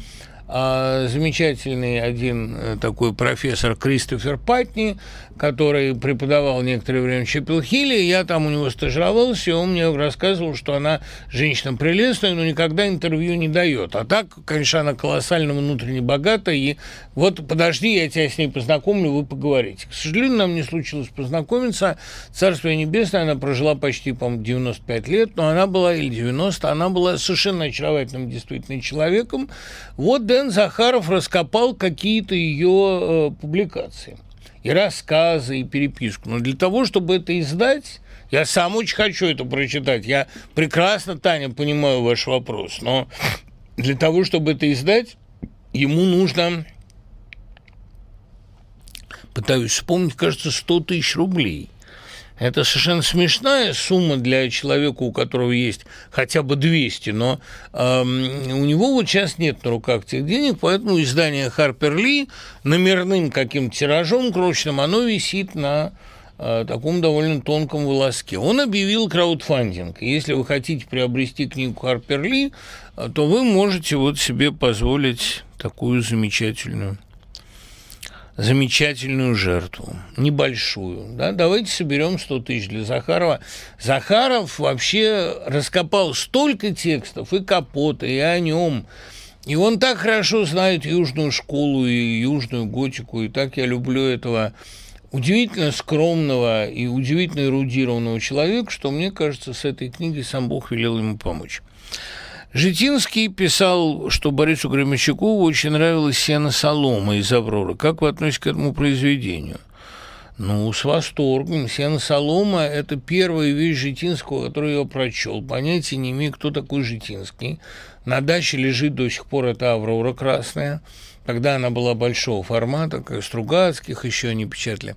а, замечательный один э, такой профессор Кристофер Патни, который преподавал некоторое время в Чепелхилле, я там у него стажировался, и он мне рассказывал, что она женщина прелестная, но никогда интервью не дает. А так, конечно, она колоссально внутренне богата, и вот подожди, я тебя с ней познакомлю, вы поговорите. К сожалению, нам не случилось познакомиться. Царствие Небесное, она прожила почти, по-моему, 95 лет, но она была, или 90, она была совершенно очаровательным действительно человеком. Вот Дэн Захаров раскопал какие-то ее э, публикации и рассказы, и переписку. Но для того, чтобы это издать, я сам очень хочу это прочитать. Я прекрасно, Таня, понимаю ваш вопрос, но для того, чтобы это издать, ему нужно, пытаюсь вспомнить, кажется, 100 тысяч рублей. Это совершенно смешная сумма для человека, у которого есть хотя бы 200, но э, у него вот сейчас нет на руках этих денег, поэтому издание Harper Lee номерным каким-то тиражом крошечным, оно висит на э, таком довольно тонком волоске. Он объявил краудфандинг. Если вы хотите приобрести книгу Harper Lee, то вы можете вот себе позволить такую замечательную замечательную жертву, небольшую. Да? Давайте соберем 100 тысяч для Захарова. Захаров вообще раскопал столько текстов и Капота, и о нем. И он так хорошо знает южную школу и южную готику, и так я люблю этого удивительно скромного и удивительно эрудированного человека, что мне кажется, с этой книгой сам Бог велел ему помочь. Житинский писал, что Борису Громячакову очень нравилась «Сена солома» из «Авроры». Как вы относитесь к этому произведению? Ну, с восторгом. «Сена солома» – это первая вещь Житинского, которую я прочел. Понятия не имею, кто такой Житинский. На даче лежит до сих пор эта «Аврора» красная. Тогда она была большого формата, как Стругацких еще не печатали.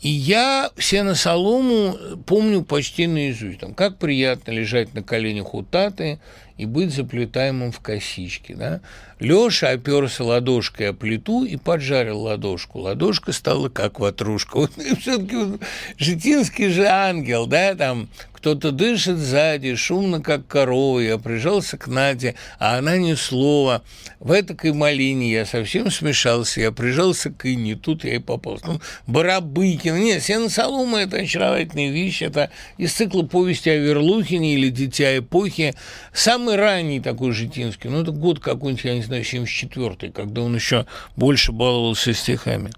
И я все на солому помню почти наизусть. Там, как приятно лежать на коленях у Таты и быть заплетаемым в косички. Да? Леша оперся ладошкой о плиту и поджарил ладошку. Ладошка стала как ватрушка. Вот все-таки вот, Житинский же ангел, да, там кто-то дышит сзади, шумно, как корова. Я прижался к Наде, а она ни слова. В этой малине я совсем смешался. Я прижался к Инне, тут я и попал. Ну, Барабыкин. Нет, Сена Солома – это очаровательная вещь. Это из цикла повести о Верлухине или «Дитя эпохи». Самый ранний такой Житинский. Ну, это год какой-нибудь, я не знаю, 74-й, когда он еще больше баловался стихами.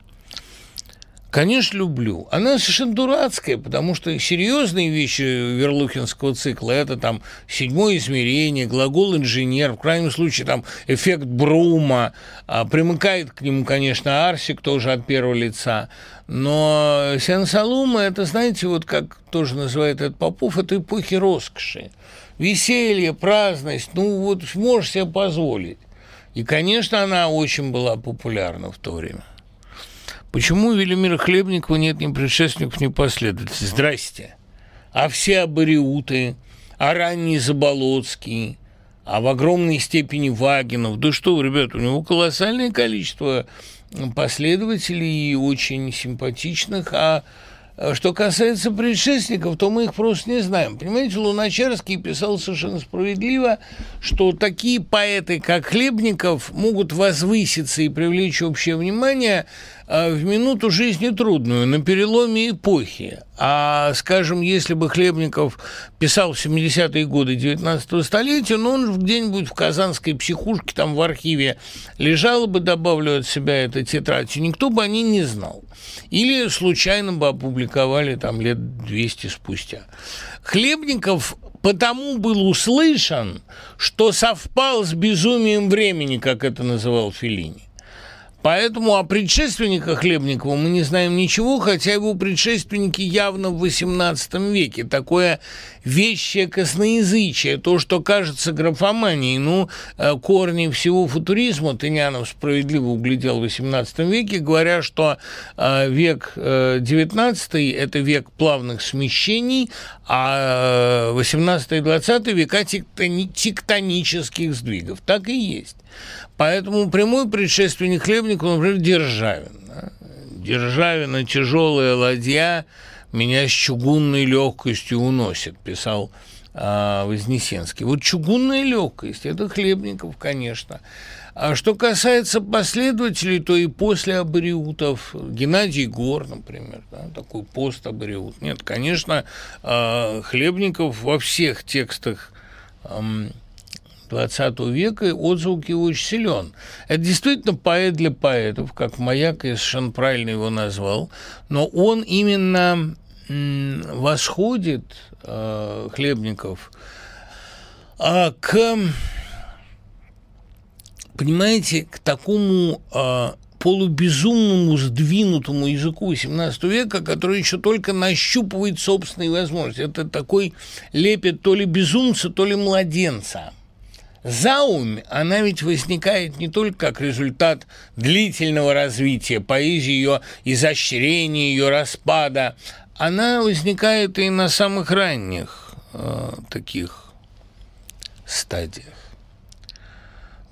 Конечно, люблю. Она совершенно дурацкая, потому что серьезные вещи Верлухинского цикла – это там седьмое измерение, глагол инженер, в крайнем случае там эффект Брума, а, примыкает к нему, конечно, Арсик тоже от первого лица. Но Сенсалума – это, знаете, вот как тоже называет этот Попов, это эпохи роскоши. Веселье, праздность, ну вот можешь себе позволить. И, конечно, она очень была популярна в то время. Почему у Велимира Хлебникова нет ни предшественников, ни последователей? Здрасте. А все абориуты, а ранний Заболоцкий, а в огромной степени Вагинов. Да что ребят, у него колоссальное количество последователей, очень симпатичных, а что касается предшественников, то мы их просто не знаем. Понимаете, Луначарский писал совершенно справедливо, что такие поэты, как Хлебников, могут возвыситься и привлечь общее внимание в минуту жизни трудную, на переломе эпохи. А, скажем, если бы Хлебников писал в 70-е годы 19 столетия, ну, он где-нибудь в казанской психушке, там в архиве лежал бы, добавлю от себя эту тетрадь, и никто бы о ней не знал. Или случайно бы опубликовали там лет 200 спустя. Хлебников потому был услышан, что совпал с безумием времени, как это называл Филини. Поэтому о предшественниках Хлебникова мы не знаем ничего, хотя его предшественники явно в XVIII веке. Такое вещее косноязычие, то, что кажется графоманией. Ну, э, корни всего футуризма Тынянов справедливо углядел в XVIII веке, говоря, что э, век XIX э, – это век плавных смещений, а XVIII и XX века тектонических сдвигов. Так и есть. Поэтому прямой предшественник Хлебникова, например, Державин. Державина тяжелая ладья меня с чугунной легкостью уносит, писал а, Вознесенский. Вот чугунная легкость – это Хлебников, конечно. А что касается последователей, то и после абориутов, Геннадий Гор, например, да, такой пост-абориут. Нет, конечно, а, Хлебников во всех текстах 20 века, и отзвук его очень силен. Это действительно поэт для поэтов, как Маяк, я совершенно правильно его назвал, но он именно восходит, э, Хлебников, э, к, понимаете, к такому э, полубезумному, сдвинутому языку XVII века, который еще только нащупывает собственные возможности. Это такой лепет то ли безумца, то ли младенца – Заумь, она ведь возникает не только как результат длительного развития поэзии, ее изощрения, ее распада, она возникает и на самых ранних э, таких стадиях.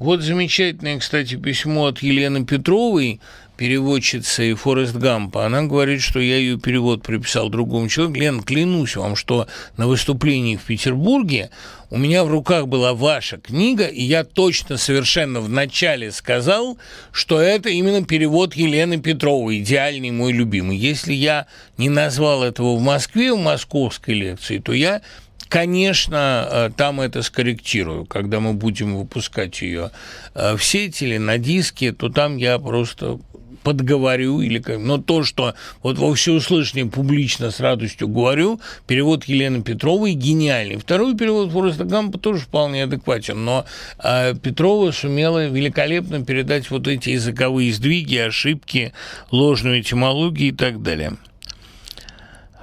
Вот замечательное, кстати, письмо от Елены Петровой, переводчицы Форест Гампа, она говорит, что я ее перевод приписал другому человеку. Лен, клянусь вам, что на выступлении в Петербурге у меня в руках была ваша книга, и я точно совершенно в начале сказал, что это именно перевод Елены Петровой, идеальный мой любимый. Если я не назвал этого в Москве, в московской лекции, то я Конечно, э, там это скорректирую. Когда мы будем выпускать ее э, в сети или на диске, то там я просто подговорю, или как, но то, что вот во всеуслышание публично с радостью говорю, перевод Елены Петровой гениальный. Второй перевод Фореста Гампа тоже вполне адекватен, но э, Петрова сумела великолепно передать вот эти языковые сдвиги, ошибки, ложную этимологию и так далее.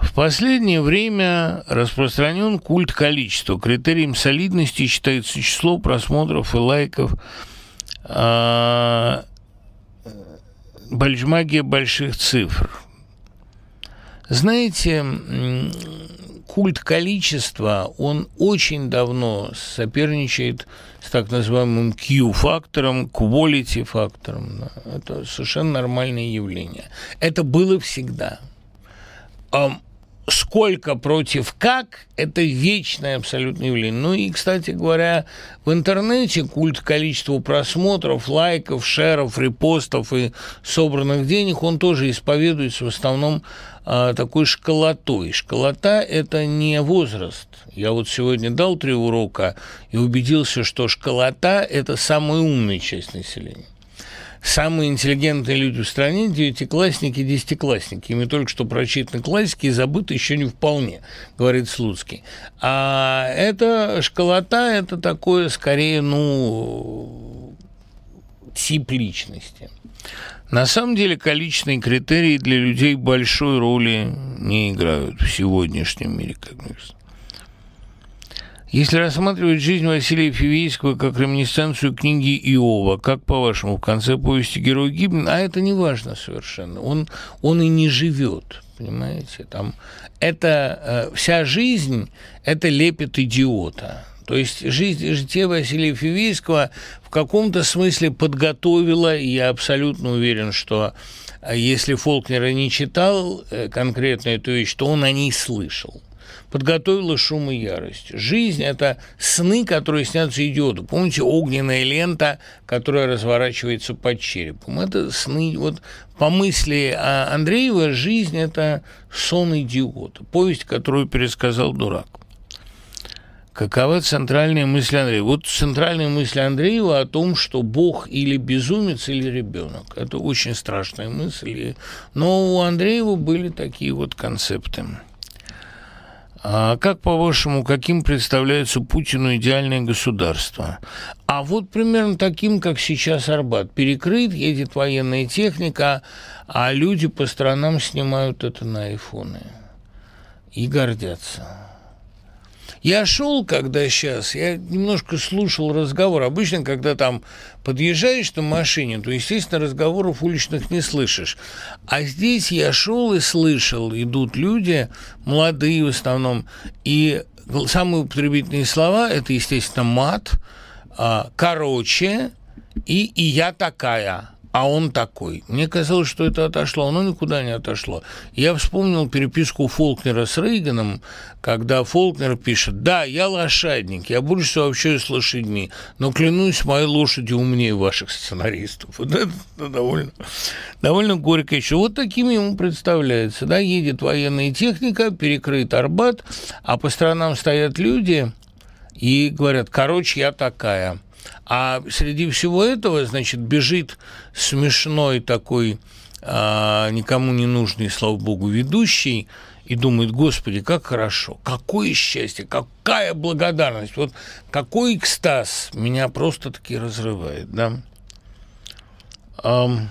В последнее время распространен культ количества. Критерием солидности считается число просмотров и лайков. А, Бальжмагия больших цифр. Знаете, культ количества, он очень давно соперничает с так называемым Q-фактором, quality-фактором. Это совершенно нормальное явление. Это было всегда сколько против как – это вечное абсолютное явление. Ну и, кстати говоря, в интернете культ количества просмотров, лайков, шеров, репостов и собранных денег, он тоже исповедуется в основном а, такой школотой. Школота – это не возраст. Я вот сегодня дал три урока и убедился, что школота – это самая умная часть населения самые интеллигентные люди в стране – девятиклассники десятиклассники. Ими только что прочитаны классики и забыты еще не вполне, говорит Слуцкий. А это школота – это такое, скорее, ну, тип личности. На самом деле количественные критерии для людей большой роли не играют в сегодняшнем мире, как мне кажется. Если рассматривать жизнь Василия Фивейского как реминисценцию книги Иова, как, по-вашему, в конце повести герой гибнет, а это не важно совершенно, он, он и не живет, понимаете, там, это, э, вся жизнь – это лепет идиота, то есть жизнь, житие Василия Фивейского в каком-то смысле подготовила, и я абсолютно уверен, что э, если Фолкнера не читал э, конкретно эту вещь, то он о ней слышал. Подготовила шум и ярость. Жизнь – это сны, которые снятся идиоту. Помните, огненная лента, которая разворачивается под черепом. Это сны. Вот по мысли Андреева, жизнь – это сон идиота. Повесть, которую пересказал дурак. Какова центральная мысль Андреева? Вот центральная мысль Андреева о том, что Бог или безумец, или ребенок. Это очень страшная мысль. Но у Андреева были такие вот концепты. А как, по-вашему, каким представляется Путину идеальное государство? А вот примерно таким, как сейчас Арбат. Перекрыт, едет военная техника, а люди по сторонам снимают это на айфоны и гордятся. Я шел, когда сейчас, я немножко слушал разговор. Обычно, когда там подъезжаешь на машине, то, естественно, разговоров уличных не слышишь. А здесь я шел и слышал, идут люди, молодые в основном, и самые употребительные слова – это, естественно, мат, а, короче и, и я такая – а он такой. Мне казалось, что это отошло, но никуда не отошло. Я вспомнил переписку Фолкнера с Рейганом, когда Фолкнер пишет, да, я лошадник, я больше всего общаюсь с лошадьми, но клянусь, мои лошади умнее ваших сценаристов. Вот это довольно, довольно горько еще. Вот таким ему представляется. Да, едет военная техника, перекрыт Арбат, а по сторонам стоят люди и говорят, короче, я такая – а среди всего этого, значит, бежит смешной такой, а, никому не нужный, слава богу, ведущий, и думает, господи, как хорошо, какое счастье, какая благодарность, вот какой экстаз меня просто-таки разрывает, да. Um,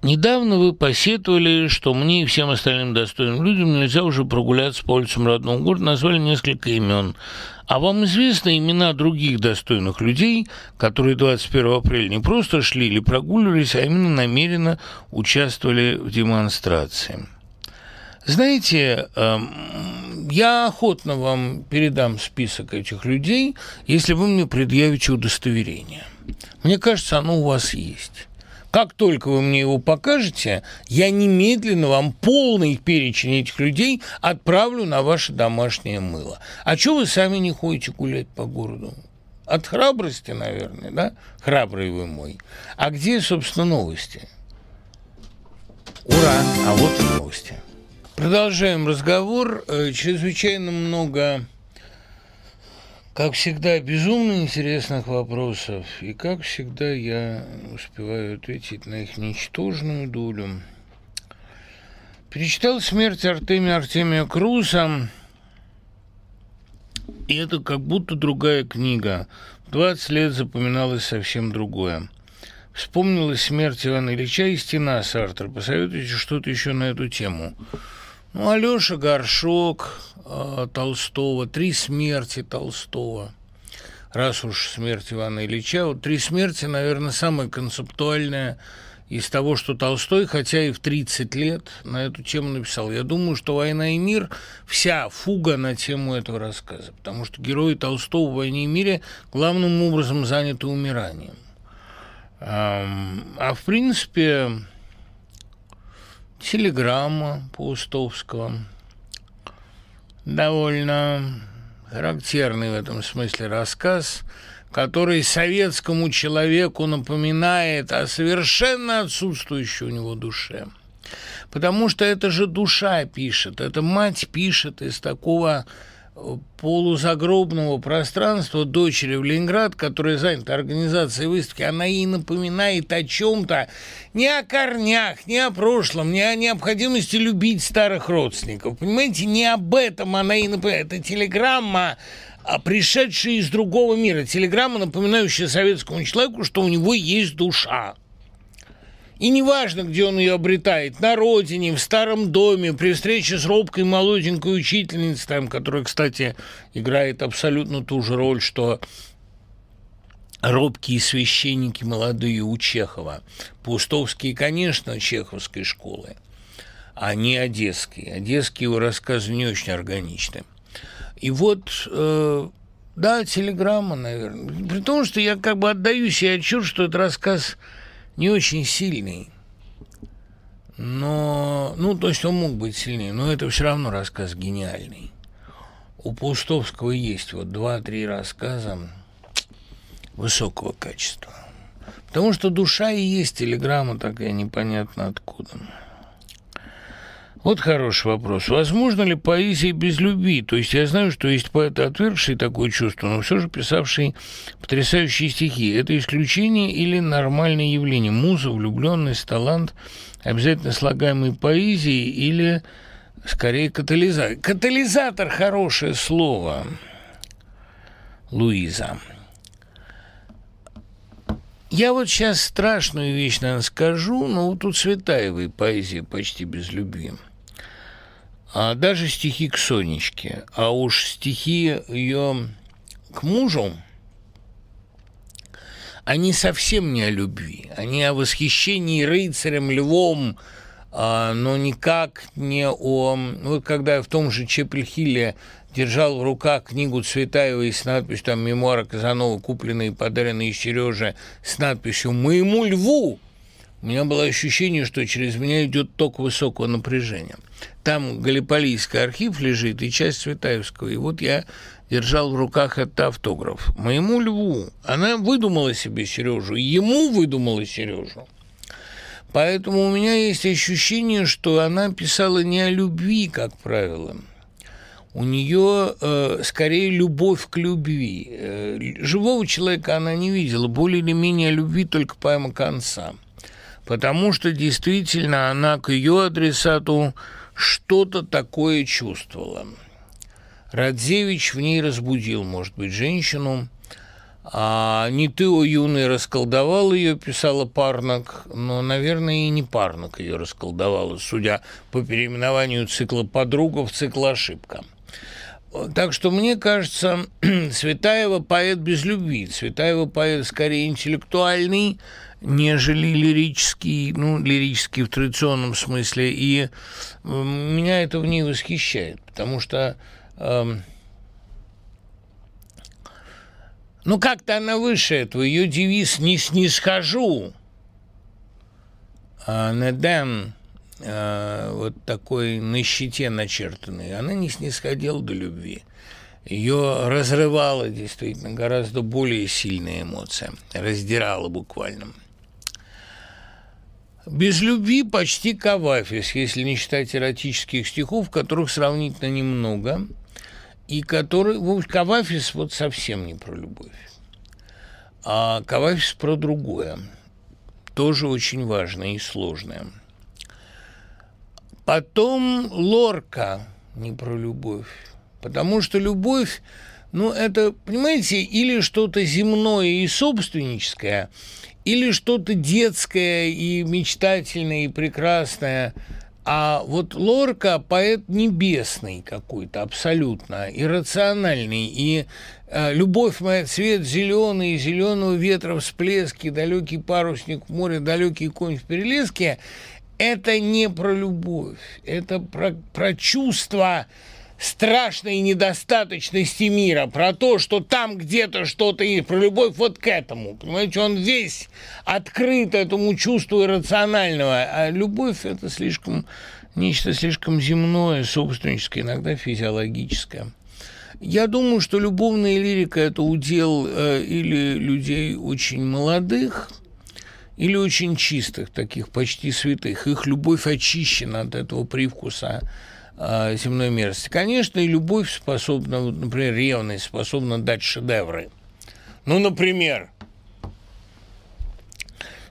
Недавно вы посетовали, что мне и всем остальным достойным людям нельзя уже прогуляться по улицам родного города, назвали несколько имен. А вам известны имена других достойных людей, которые 21 апреля не просто шли или прогуливались, а именно намеренно участвовали в демонстрации? Знаете, эм, я охотно вам передам список этих людей, если вы мне предъявите удостоверение. Мне кажется, оно у вас есть. Как только вы мне его покажете, я немедленно вам полный перечень этих людей отправлю на ваше домашнее мыло. А что вы сами не ходите гулять по городу? От храбрости, наверное, да? Храбрый вы мой. А где, собственно, новости? Ура! А вот и новости. Продолжаем разговор. Э, чрезвычайно много как всегда, безумно интересных вопросов, и как всегда я успеваю ответить на их ничтожную долю. Перечитал «Смерть Артемия Артемия Круза», и это как будто другая книга. В 20 лет запоминалось совсем другое. Вспомнилась смерть Ивана Ильича и «Стена» Сартра. Посоветуйте что-то еще на эту тему. Ну, Алёша Горшок, Толстого, «Три смерти» Толстого. Раз уж смерть Ивана Ильича, вот «Три смерти», наверное, самая концептуальная из того, что Толстой, хотя и в 30 лет на эту тему написал. Я думаю, что «Война и мир» – вся фуга на тему этого рассказа, потому что герои Толстого в «Войне и мире» главным образом заняты умиранием. А в принципе, телеграмма Паустовского. Довольно характерный в этом смысле рассказ, который советскому человеку напоминает о совершенно отсутствующей у него душе. Потому что это же душа пишет, это мать пишет из такого полузагробного пространства дочери в Ленинград, которая занята организацией выставки, она ей напоминает о чем-то не о корнях, не о прошлом, не о необходимости любить старых родственников. Понимаете, не об этом она ей напоминает. Это телеграмма, а пришедшая из другого мира. Телеграмма, напоминающая советскому человеку, что у него есть душа. И неважно, где он ее обретает, на родине, в старом доме, при встрече с робкой молоденькой учительницей, там, которая, кстати, играет абсолютно ту же роль, что робкие священники молодые у Чехова. Пустовские, конечно, чеховской школы, а не одесские. Одесские его рассказы не очень органичны. И вот э, да, телеграмма, наверное. При том, что я как бы отдаю себе отчет, что этот рассказ не очень сильный. Но, ну, то есть он мог быть сильнее, но это все равно рассказ гениальный. У Паустовского есть вот два-три рассказа высокого качества. Потому что душа и есть телеграмма такая непонятно откуда. Вот хороший вопрос. Возможно ли поэзия без любви? То есть я знаю, что есть поэты, отвергшие такое чувство, но все же писавшие потрясающие стихи. Это исключение или нормальное явление? Муза, влюбленность, талант, обязательно слагаемый поэзией или скорее катализатор? Катализатор – хорошее слово, Луиза. Я вот сейчас страшную вещь, наверное, скажу, но вот у Цветаевой поэзия почти без любви – а даже стихи к Сонечке, а уж стихи ее к мужу, они совсем не о любви, они о восхищении рыцарем, львом, а, но никак не о... Вот когда я в том же Чепельхиле держал в руках книгу Цветаевой с надписью, там, мемуары Казанова, купленные и подаренные Сереже, с надписью «Моему льву», у меня было ощущение, что через меня идет ток высокого напряжения. Там Галиполийский архив лежит и часть Цветаевского. И вот я держал в руках этот автограф. Моему льву. Она выдумала себе Сережу, ему выдумала Сережу. Поэтому у меня есть ощущение, что она писала не о любви, как правило. У нее э, скорее любовь к любви. Э, живого человека она не видела, более или менее любви только поэма конца потому что действительно она к ее адресату что-то такое чувствовала. Радзевич в ней разбудил, может быть, женщину. А не ты, о юный, расколдовал ее, писала Парнак, но, наверное, и не Парнак ее расколдовала, судя по переименованию цикла «Подруга» в цикл «Ошибка». Так что мне кажется, Цветаева поэт без любви. Цветаева поэт скорее интеллектуальный, нежели лирический, ну, лирический в традиционном смысле. И меня это в ней восхищает, потому что... Эм, ну, как-то она выше этого. Ее девиз «не снисхожу», а «недем», э, вот такой на щите начертанный, она не снисходила до любви. Ее разрывала действительно гораздо более сильная эмоция, раздирала буквально. Без любви почти Кавафис, если не считать эротических стихов, которых сравнительно немного, и которые... В общем, Кавафис вот совсем не про любовь, а Кавафис про другое, тоже очень важное и сложное. Потом Лорка не про любовь, потому что любовь, ну, это, понимаете, или что-то земное и собственническое – или что-то детское и мечтательное и прекрасное. А вот Лорка поэт небесный какой-то, абсолютно, иррациональный. И э, «Любовь моя, цвет зеленый, зеленого ветра всплески, далекий парусник в море, далекий конь в перелеске» – это не про любовь, это про, про чувство, страшной недостаточности мира, про то, что там где-то что-то есть, про любовь вот к этому. Понимаете, он весь открыт этому чувству иррационального, а любовь – это слишком нечто слишком земное, собственническое, иногда физиологическое. Я думаю, что любовная лирика – это удел э, или людей очень молодых, или очень чистых, таких почти святых. Их любовь очищена от этого привкуса э, земной мерзости. Конечно, и любовь способна, например, ревность способна дать шедевры. Ну, например,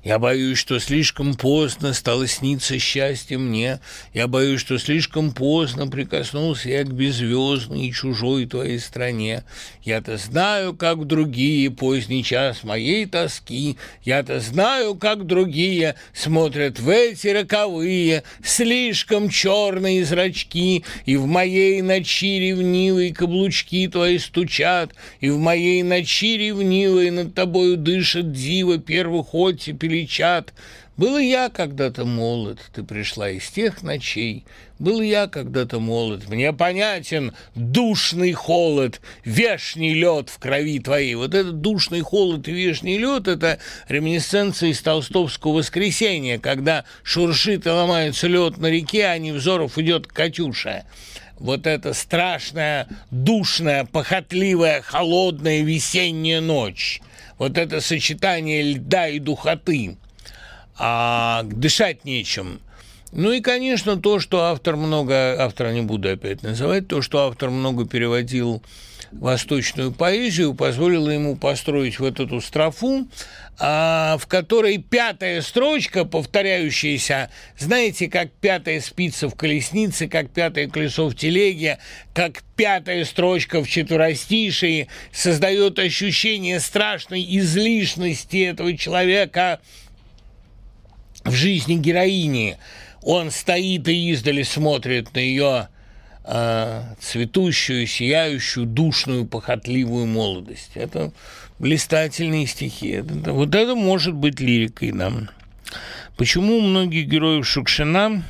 я боюсь, что слишком поздно стало сниться счастье мне. Я боюсь, что слишком поздно прикоснулся я к беззвездной и чужой твоей стране. Я-то знаю, как другие поздний час моей тоски. Я-то знаю, как другие смотрят в эти роковые, слишком черные зрачки. И в моей ночи ревнивые каблучки твои стучат, и в моей ночи ревнивой над тобою дышит диво первых оттепель или чад. Был я когда-то молод, ты пришла из тех ночей. Был я когда-то молод, мне понятен душный холод, вешний лед в крови твоей. Вот этот душный холод и вешний лед – это реминесценция из толстовского воскресенья, когда шуршит и ломается лед на реке, а Невзоров идет Катюша вот эта страшная, душная, похотливая, холодная весенняя ночь, вот это сочетание льда и духоты, а дышать нечем. Ну и, конечно, то, что автор много, автора не буду опять называть, то, что автор много переводил восточную поэзию, позволило ему построить вот эту строфу, а, в которой пятая строчка, повторяющаяся, знаете, как пятая спица в колеснице, как пятое колесо в телеге, как пятая строчка в четверостишии, создает ощущение страшной излишности этого человека в жизни героини. Он стоит и издали смотрит на ее э, цветущую, сияющую, душную, похотливую молодость. Это блистательные стихи. Это, вот это может быть лирикой нам. Почему у многих героев Шукшина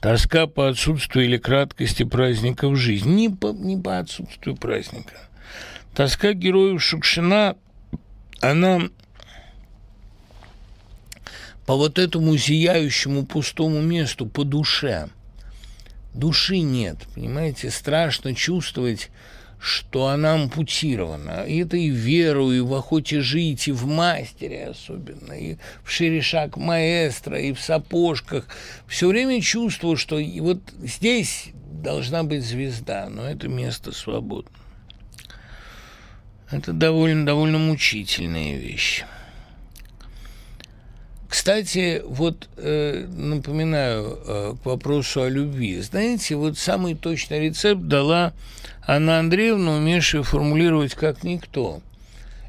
тоска по отсутствию или краткости праздника в жизни? Не по, не по отсутствию праздника. Тоска героев Шукшина, она по вот этому зияющему пустому месту, по душе. Души нет, понимаете, страшно чувствовать что она ампутирована. И это и веру, и в охоте жить, и в мастере особенно, и в шерешак маэстро, и в сапожках. Все время чувствую, что вот здесь должна быть звезда, но это место свободно. Это довольно, довольно мучительная вещь. Кстати, вот э, напоминаю э, к вопросу о любви. Знаете, вот самый точный рецепт дала Анна Андреевна, умевшая формулировать как никто.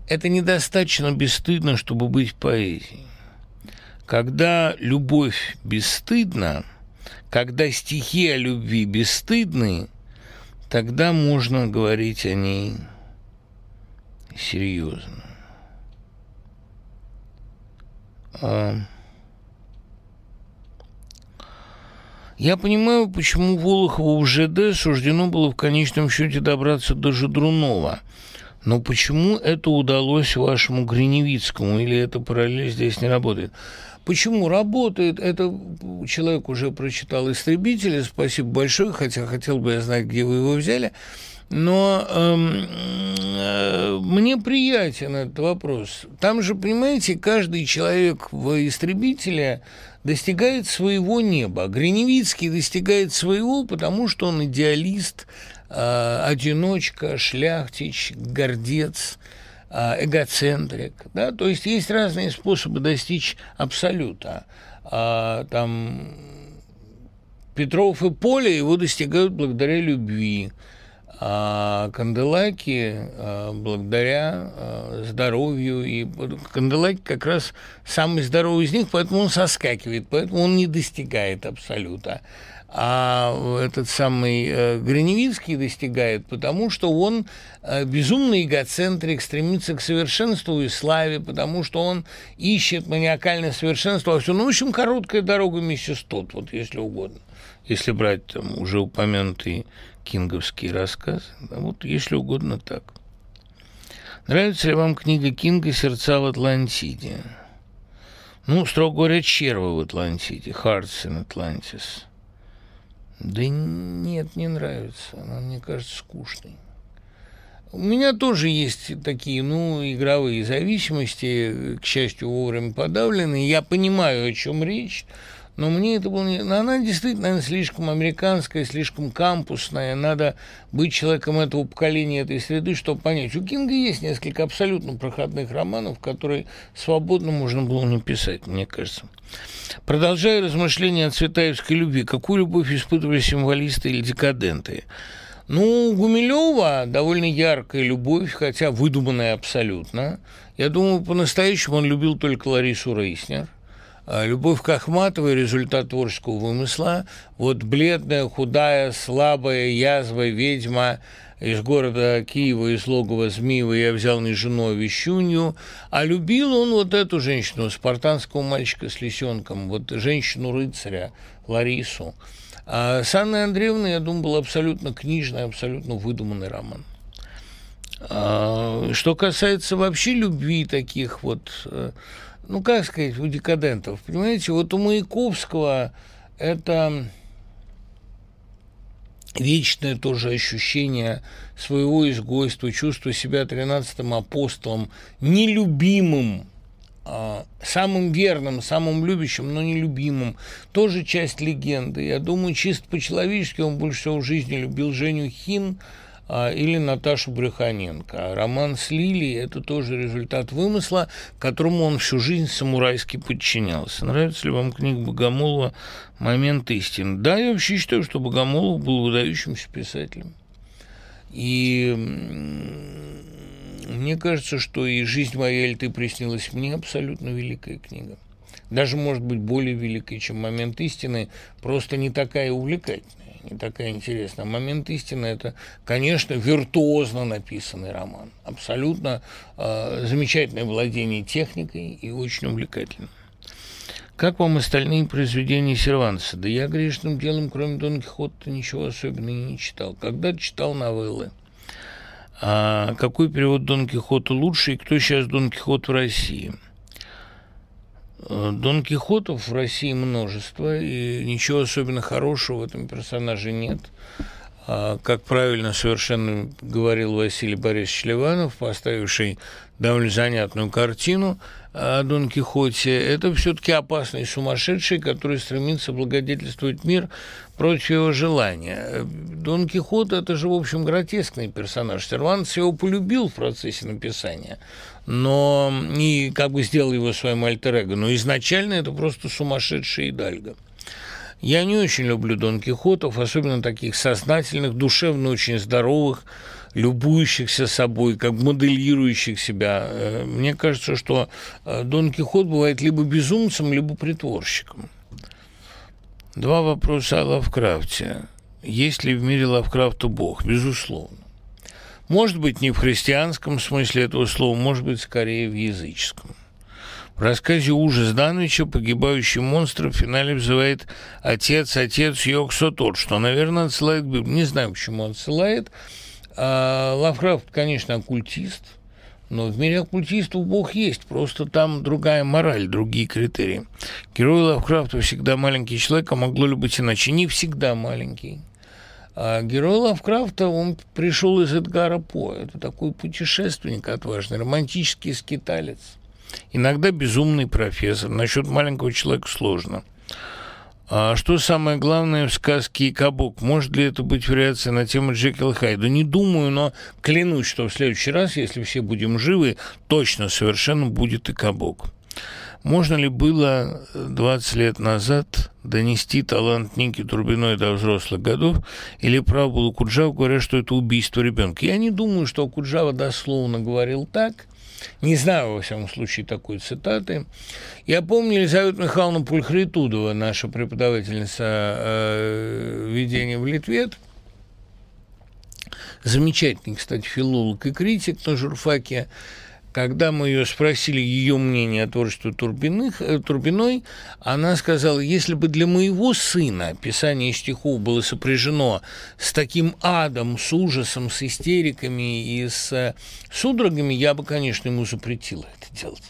Это недостаточно бесстыдно, чтобы быть поэзией. Когда любовь бесстыдна, когда стихи о любви бесстыдны, тогда можно говорить о ней серьезно. А, я понимаю, почему Волохову в ЖД суждено было в конечном счете добраться до Жедрунова. Но почему это удалось вашему Гриневицкому, или эта параллель здесь не работает? Почему работает? Это человек уже прочитал «Истребители», спасибо большое, хотя хотел бы я знать, где вы его взяли. Но эм, э, мне приятен этот вопрос. Там же, понимаете, каждый человек в «Истребителе» достигает своего неба. Гриневицкий достигает своего, потому что он идеалист, э, одиночка, шляхтич, гордец, э, эгоцентрик. Да? То есть есть разные способы достичь абсолюта. А, там Петров и Поля его достигают благодаря любви а Канделаки а, благодаря а, здоровью, и Канделаки как раз самый здоровый из них, поэтому он соскакивает, поэтому он не достигает абсолюта. А этот самый э, Гриневицкий достигает, потому что он э, безумный эгоцентрик, стремится к совершенству и славе, потому что он ищет маниакальное совершенство. Ну, в общем, короткая дорога миссис Тот, вот если угодно. Если брать там уже упомянутый кинговский рассказ. Вот, если угодно, так. Нравится ли вам книга Кинга «Сердца в Атлантиде»? Ну, строго говоря, червы в Атлантиде, Hearts in Atlantis. Да нет, не нравится. Она, мне кажется, скучной. У меня тоже есть такие, ну, игровые зависимости, к счастью, вовремя подавленные. Я понимаю, о чем речь, но мне это было не... Она действительно наверное, слишком американская, слишком кампусная. Надо быть человеком этого поколения, этой среды, чтобы понять. У Кинга есть несколько абсолютно проходных романов, которые свободно можно было не писать, мне кажется. Продолжая размышления о цветаевской любви, какую любовь испытывали символисты или декаденты? Ну, Гумилева довольно яркая любовь, хотя выдуманная абсолютно. Я думаю, по-настоящему он любил только Ларису Рейснер – Любовь к Ахматовой – результат творческого вымысла. Вот бледная, худая, слабая, язва, ведьма, из города Киева, из логова Змиева я взял не жену, а вещунью. А любил он вот эту женщину, спартанского мальчика с лисенком, вот женщину-рыцаря Ларису. А с Анной Андреевной, я думаю, был абсолютно книжный, абсолютно выдуманный роман. А, что касается вообще любви таких вот, э, ну, как сказать, у декадентов, понимаете, вот у Маяковского это вечное тоже ощущение своего изгойства, чувство себя тринадцатым апостолом, нелюбимым, а, самым верным, самым любящим, но нелюбимым. Тоже часть легенды. Я думаю, чисто по-человечески он больше всего в жизни любил Женю Хин – или Наташу Брюханенко. А роман с Лилией – это тоже результат вымысла, которому он всю жизнь самурайски подчинялся. Нравится ли вам книга Богомолова «Момент истины»? Да, я вообще считаю, что Богомолов был выдающимся писателем. И мне кажется, что и «Жизнь моя, или ты приснилась мне» абсолютно великая книга. Даже, может быть, более великая, чем «Момент истины», просто не такая увлекательная такая интересная. «Момент истины» – это, конечно, виртуозно написанный роман. Абсолютно э, замечательное владение техникой и очень увлекательно. Как вам остальные произведения Серванса? Да я грешным делом, кроме Дон Кихота, ничего особенного не читал. Когда-то читал новеллы. А какой перевод Дон Кихота лучше и кто сейчас Дон Кихот в России – Дон Кихотов в России множество, и ничего особенно хорошего в этом персонаже нет. А, как правильно совершенно говорил Василий Борисович Ливанов, поставивший довольно занятную картину о Дон Кихоте, это все-таки опасный сумасшедший, который стремится благодетельствовать мир против его желания. Дон Кихот – это же, в общем, гротескный персонаж. Сервантес его полюбил в процессе написания, но и как бы сделал его своим альтер но изначально это просто сумасшедший Идальго. Я не очень люблю Дон Кихотов, особенно таких сознательных, душевно очень здоровых, любующихся собой, как моделирующих себя. Э, мне кажется, что э, Дон Кихот бывает либо безумцем, либо притворщиком. Два вопроса о Лавкрафте. Есть ли в мире Лавкрафта Бог? Безусловно. Может быть, не в христианском смысле этого слова, может быть, скорее в языческом. В рассказе «Ужас Дановича» погибающий монстр в финале вызывает «Отец, отец, Йоксо тот», что, наверное, отсылает к. Не знаю, почему отсылает. А Лавкрафт, конечно, оккультист, но в мире оккультистов Бог есть, просто там другая мораль, другие критерии. Герой Лавкрафта всегда маленький человек, а могло ли быть иначе? Не всегда маленький. А герой Лавкрафта, он пришел из Эдгара По. Это такой путешественник отважный, романтический скиталец – Иногда безумный профессор. Насчет маленького человека сложно. А что самое главное в сказке «Икабок»? Может ли это быть вариация на тему Джекил Хайда? Не думаю, но клянусь, что в следующий раз, если все будем живы, точно совершенно будет «Икабок». Можно ли было 20 лет назад донести талант Ники Турбиной до взрослых годов, или прав был Куджав, говоря, что это убийство ребенка? Я не думаю, что Куджава дословно говорил так, не знаю, во всяком случае, такой цитаты. Я помню Елизавету Михайловну Пульхритудова, наша преподавательница э, ведения в Литвет, замечательный, кстати, филолог и критик на журфаке, когда мы ее спросили ее мнение о творчестве Турбиных, э, Турбиной, она сказала, если бы для моего сына писание стихов было сопряжено с таким адом, с ужасом, с истериками и с э, судорогами, я бы, конечно, ему запретила это делать.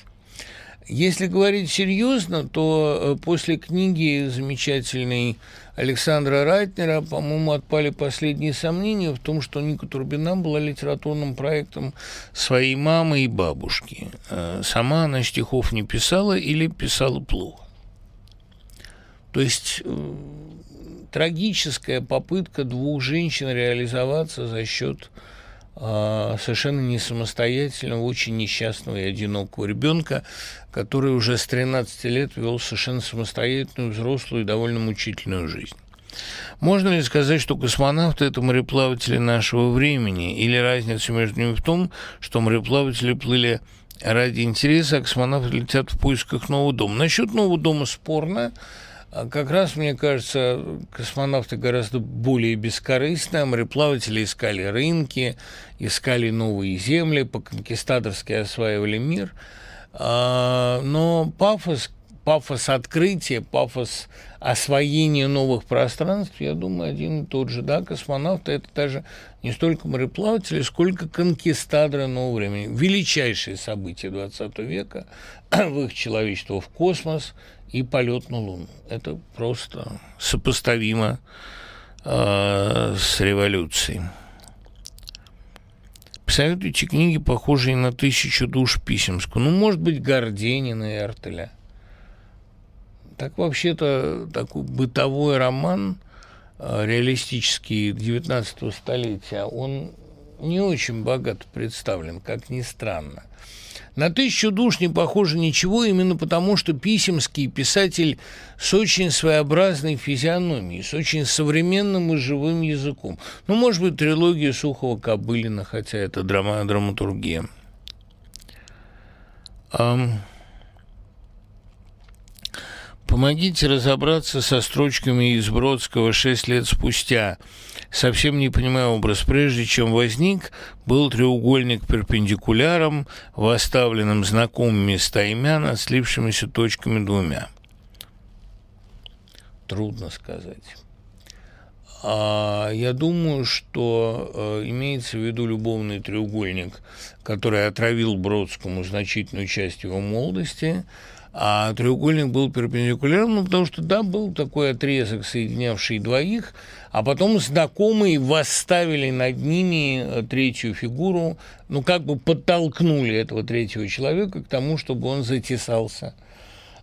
Если говорить серьезно, то э, после книги замечательной Александра Райтнера, по-моему, отпали последние сомнения в том, что Ника Турбина была литературным проектом своей мамы и бабушки. Э, сама она стихов не писала или писала плохо. То есть э, трагическая попытка двух женщин реализоваться за счет совершенно не самостоятельного, очень несчастного и одинокого ребенка, который уже с 13 лет вел совершенно самостоятельную, взрослую и довольно мучительную жизнь. Можно ли сказать, что космонавты – это мореплаватели нашего времени, или разница между ними в том, что мореплаватели плыли ради интереса, а космонавты летят в поисках нового дома? Насчет нового дома спорно. А как раз, мне кажется, космонавты гораздо более бескорыстные, мореплаватели искали рынки, искали новые земли, по-конкистадорски осваивали мир. А, но пафос, пафос открытия, пафос освоения новых пространств, я думаю, один и тот же. Да, космонавты – это даже не столько мореплаватели, сколько конкистадры нового времени. Величайшее событие 20 века – выход человечества в космос – и полет на Луну. Это просто сопоставимо э, с революцией. Посоветуйте книги, похожие на «Тысячу душ Писемскую». Ну, может быть, Горденина и Артеля. Так вообще-то такой бытовой роман э, реалистический 19 столетия, он не очень богато представлен, как ни странно. На тысячу душ не похоже ничего, именно потому, что Писемский писатель с очень своеобразной физиономией, с очень современным и живым языком. Ну, может быть, трилогия Сухого Кобылина, хотя это драма, драматургия. Um... Помогите разобраться со строчками из Бродского «Шесть лет спустя». Совсем не понимаю образ. Прежде чем возник, был треугольник перпендикуляром, восставленным знакомыми стаймян, слившимися точками двумя. Трудно сказать. А я думаю, что э, имеется в виду любовный треугольник, который отравил Бродскому значительную часть его молодости – а треугольник был перпендикулярным, потому что, да, был такой отрезок, соединявший двоих, а потом знакомые восставили над ними э, третью фигуру, ну, как бы подтолкнули этого третьего человека к тому, чтобы он затесался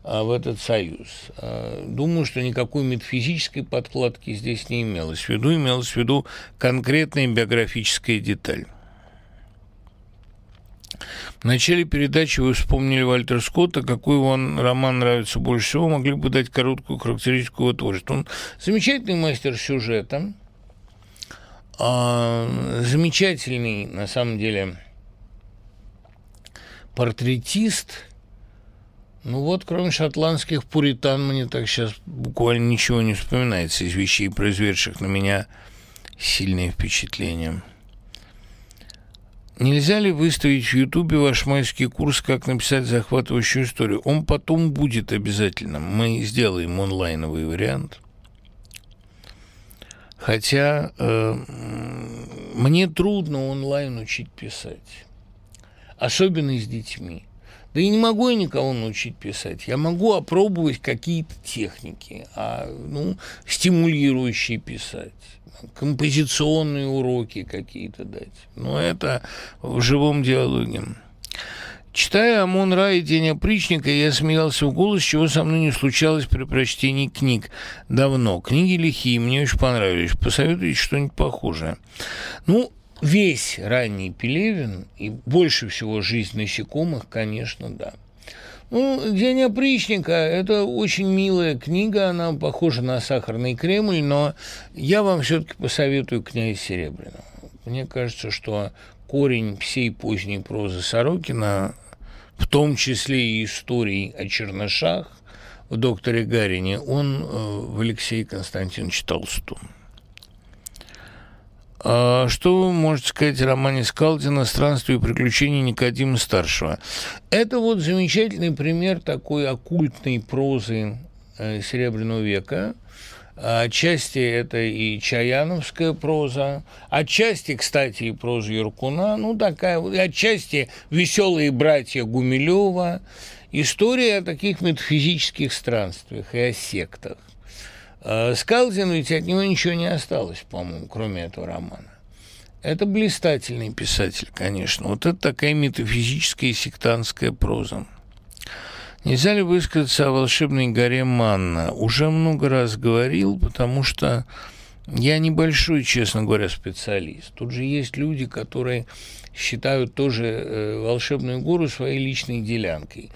а, в этот союз. А, думаю, что никакой метафизической подкладки здесь не имелось в виду, имелось в виду конкретная биографическая деталь. В начале передачи вы вспомнили Вальтер Скотта. Какой вам роман нравится больше всего? Могли бы дать короткую характеристику его творчества. Он замечательный мастер сюжета, а, замечательный, на самом деле, портретист. Ну вот, кроме шотландских пуритан, мне так сейчас буквально ничего не вспоминается из вещей, произведших на меня сильные впечатления. Нельзя ли выставить в Ютубе ваш майский курс «Как написать захватывающую историю»? Он потом будет обязательно. Мы сделаем онлайновый вариант. Хотя э, мне трудно онлайн учить писать. Особенно с детьми. Да и не могу я никого научить писать. Я могу опробовать какие-то техники, а, ну, стимулирующие писать композиционные уроки какие-то дать. Но это в живом диалоге. Читая «Амон Ра» и «День опричника», я смеялся в голос, чего со мной не случалось при прочтении книг давно. Книги лихие, мне очень понравились. Посоветуйте что-нибудь похожее. Ну, весь ранний Пелевин и больше всего «Жизнь насекомых», конечно, да. Ну, «День опричника» – это очень милая книга, она похожа на «Сахарный Кремль», но я вам все-таки посоветую «Князь Серебряного». Мне кажется, что корень всей поздней прозы Сорокина, в том числе и историй о чернышах в «Докторе Гарине», он э, в Алексее Константиновиче Толстом. А что вы можете сказать о романе Скалдина «Странствие и приключения Никодима Старшего»? Это вот замечательный пример такой оккультной прозы э, Серебряного века. Отчасти это и чаяновская проза, отчасти, кстати, и проза Юркуна, ну такая, отчасти веселые братья Гумилева. История о таких метафизических странствиях и о сектах. Э, Скалдин ведь от него ничего не осталось, по-моему, кроме этого романа. Это блистательный писатель, конечно. Вот это такая метафизическая и сектантская проза. Нельзя ли высказаться о волшебной горе Манна? Уже много раз говорил, потому что я небольшой, честно говоря, специалист. Тут же есть люди, которые считают тоже э, волшебную гору своей личной делянкой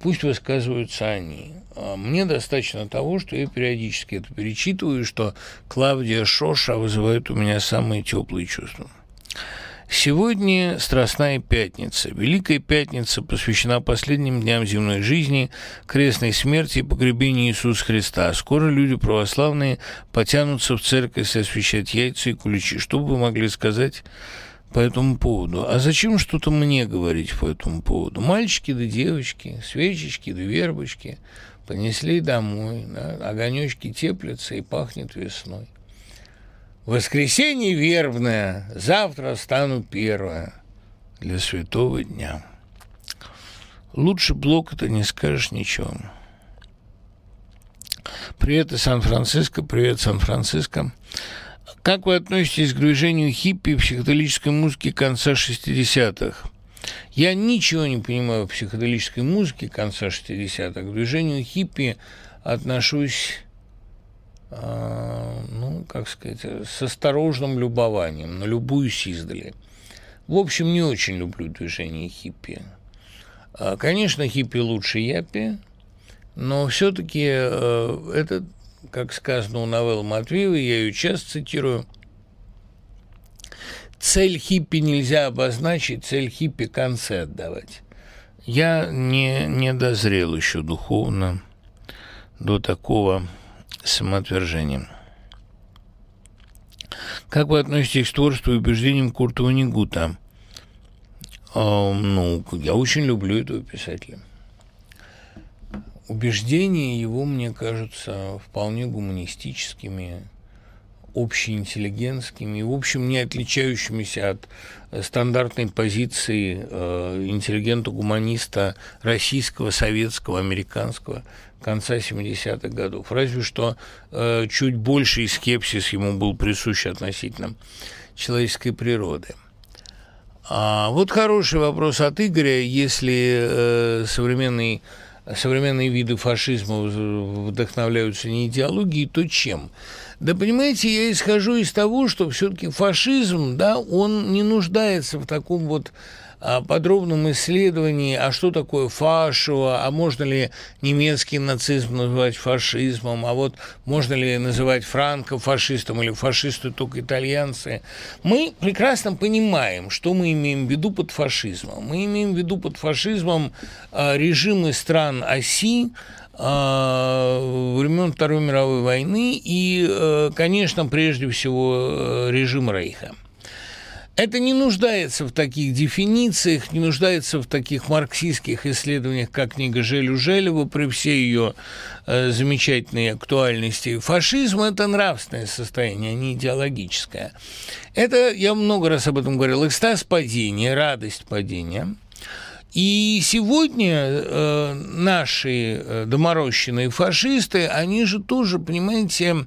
пусть высказываются они. А мне достаточно того, что я периодически это перечитываю, что Клавдия Шоша вызывает у меня самые теплые чувства. Сегодня Страстная Пятница. Великая Пятница посвящена последним дням земной жизни, крестной смерти и погребению Иисуса Христа. Скоро люди православные потянутся в церковь освящать яйца и куличи. Что бы вы могли сказать по этому поводу? А зачем что-то мне говорить по этому поводу? Мальчики да девочки, свечечки да вербочки понесли домой, да, огонечки теплятся и пахнет весной. Воскресенье вербное, завтра стану первое для святого дня. Лучше блока-то не скажешь ничего. Привет из Сан-Франциско, привет, Сан-Франциско. Как вы относитесь к движению хиппи в психоделической музыке конца 60-х? Я ничего не понимаю в психоделической музыке конца 60-х. К движению хиппи отношусь а, ну, как сказать, с осторожным любованием, на любую издали. В общем, не очень люблю движение хиппи. А, конечно, хиппи лучше япи, но все-таки э, это, как сказано у новеллы Матвеева, я ее часто цитирую, цель хиппи нельзя обозначить, цель хиппи концы отдавать. Я не, не дозрел еще духовно до такого самоотвержением. Как вы относитесь к творчеству и убеждениям Курта Ванигута? А, ну, я очень люблю этого писателя. Убеждения его, мне кажутся, вполне гуманистическими, общеинтеллигентскими, в общем, не отличающимися от стандартной позиции э, интеллигента-гуманиста российского, советского, американского конца 70-х годов. Разве что э, чуть больший скепсис ему был присущ относительно человеческой природы. А вот хороший вопрос от Игоря. Если э, современный современные виды фашизма вдохновляются не идеологией, то чем? Да понимаете, я исхожу из того, что все-таки фашизм, да, он не нуждается в таком вот подробном исследовании, а что такое фашево, а можно ли немецкий нацизм называть фашизмом, а вот можно ли называть франко фашистом или фашисты только итальянцы. Мы прекрасно понимаем, что мы имеем в виду под фашизмом. Мы имеем в виду под фашизмом а, режимы стран оси, а, времен Второй мировой войны и, э, конечно, прежде всего э, режим Рейха. Это не нуждается в таких дефинициях, не нуждается в таких марксистских исследованиях, как книга Желю Желева, при всей ее э, замечательной актуальности. Фашизм – это нравственное состояние, а не идеологическое. Это, я много раз об этом говорил, экстаз падения, радость падения – и сегодня э, наши э, доморощенные фашисты, они же тоже, понимаете,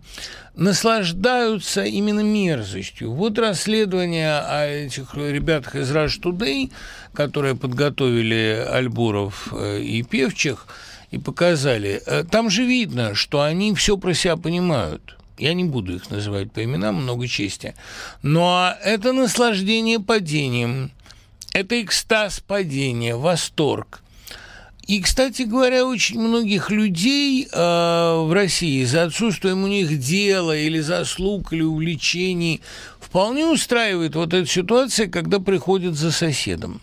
наслаждаются именно мерзостью. Вот расследование о этих ребятах из Rush Today, которые подготовили Альбуров э, и Певчих, и показали, э, там же видно, что они все про себя понимают. Я не буду их называть по именам, много чести. Но это наслаждение падением – это экстаз падения, восторг. И, кстати говоря, очень многих людей э, в России за отсутствием у них дела или заслуг, или увлечений вполне устраивает вот эта ситуация, когда приходят за соседом.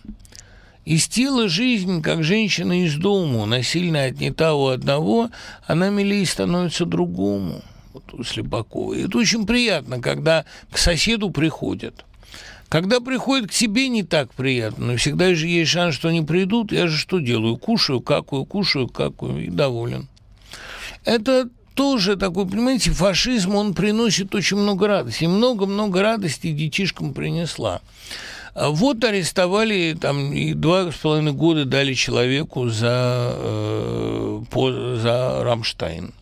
Из тела жизнь, как женщина из дому, насильно отнята у одного, она милее становится другому. Вот у Слепакова. И это очень приятно, когда к соседу приходят – когда приходят к тебе, не так приятно, но всегда же есть шанс, что они придут. Я же что делаю? Кушаю, какую, кушаю, какую, и доволен. Это тоже такой, понимаете, фашизм, он приносит очень много радости. Много-много радости детишкам принесла. А вот арестовали, там, и два с половиной года дали человеку за, э, по, за Рамштайн.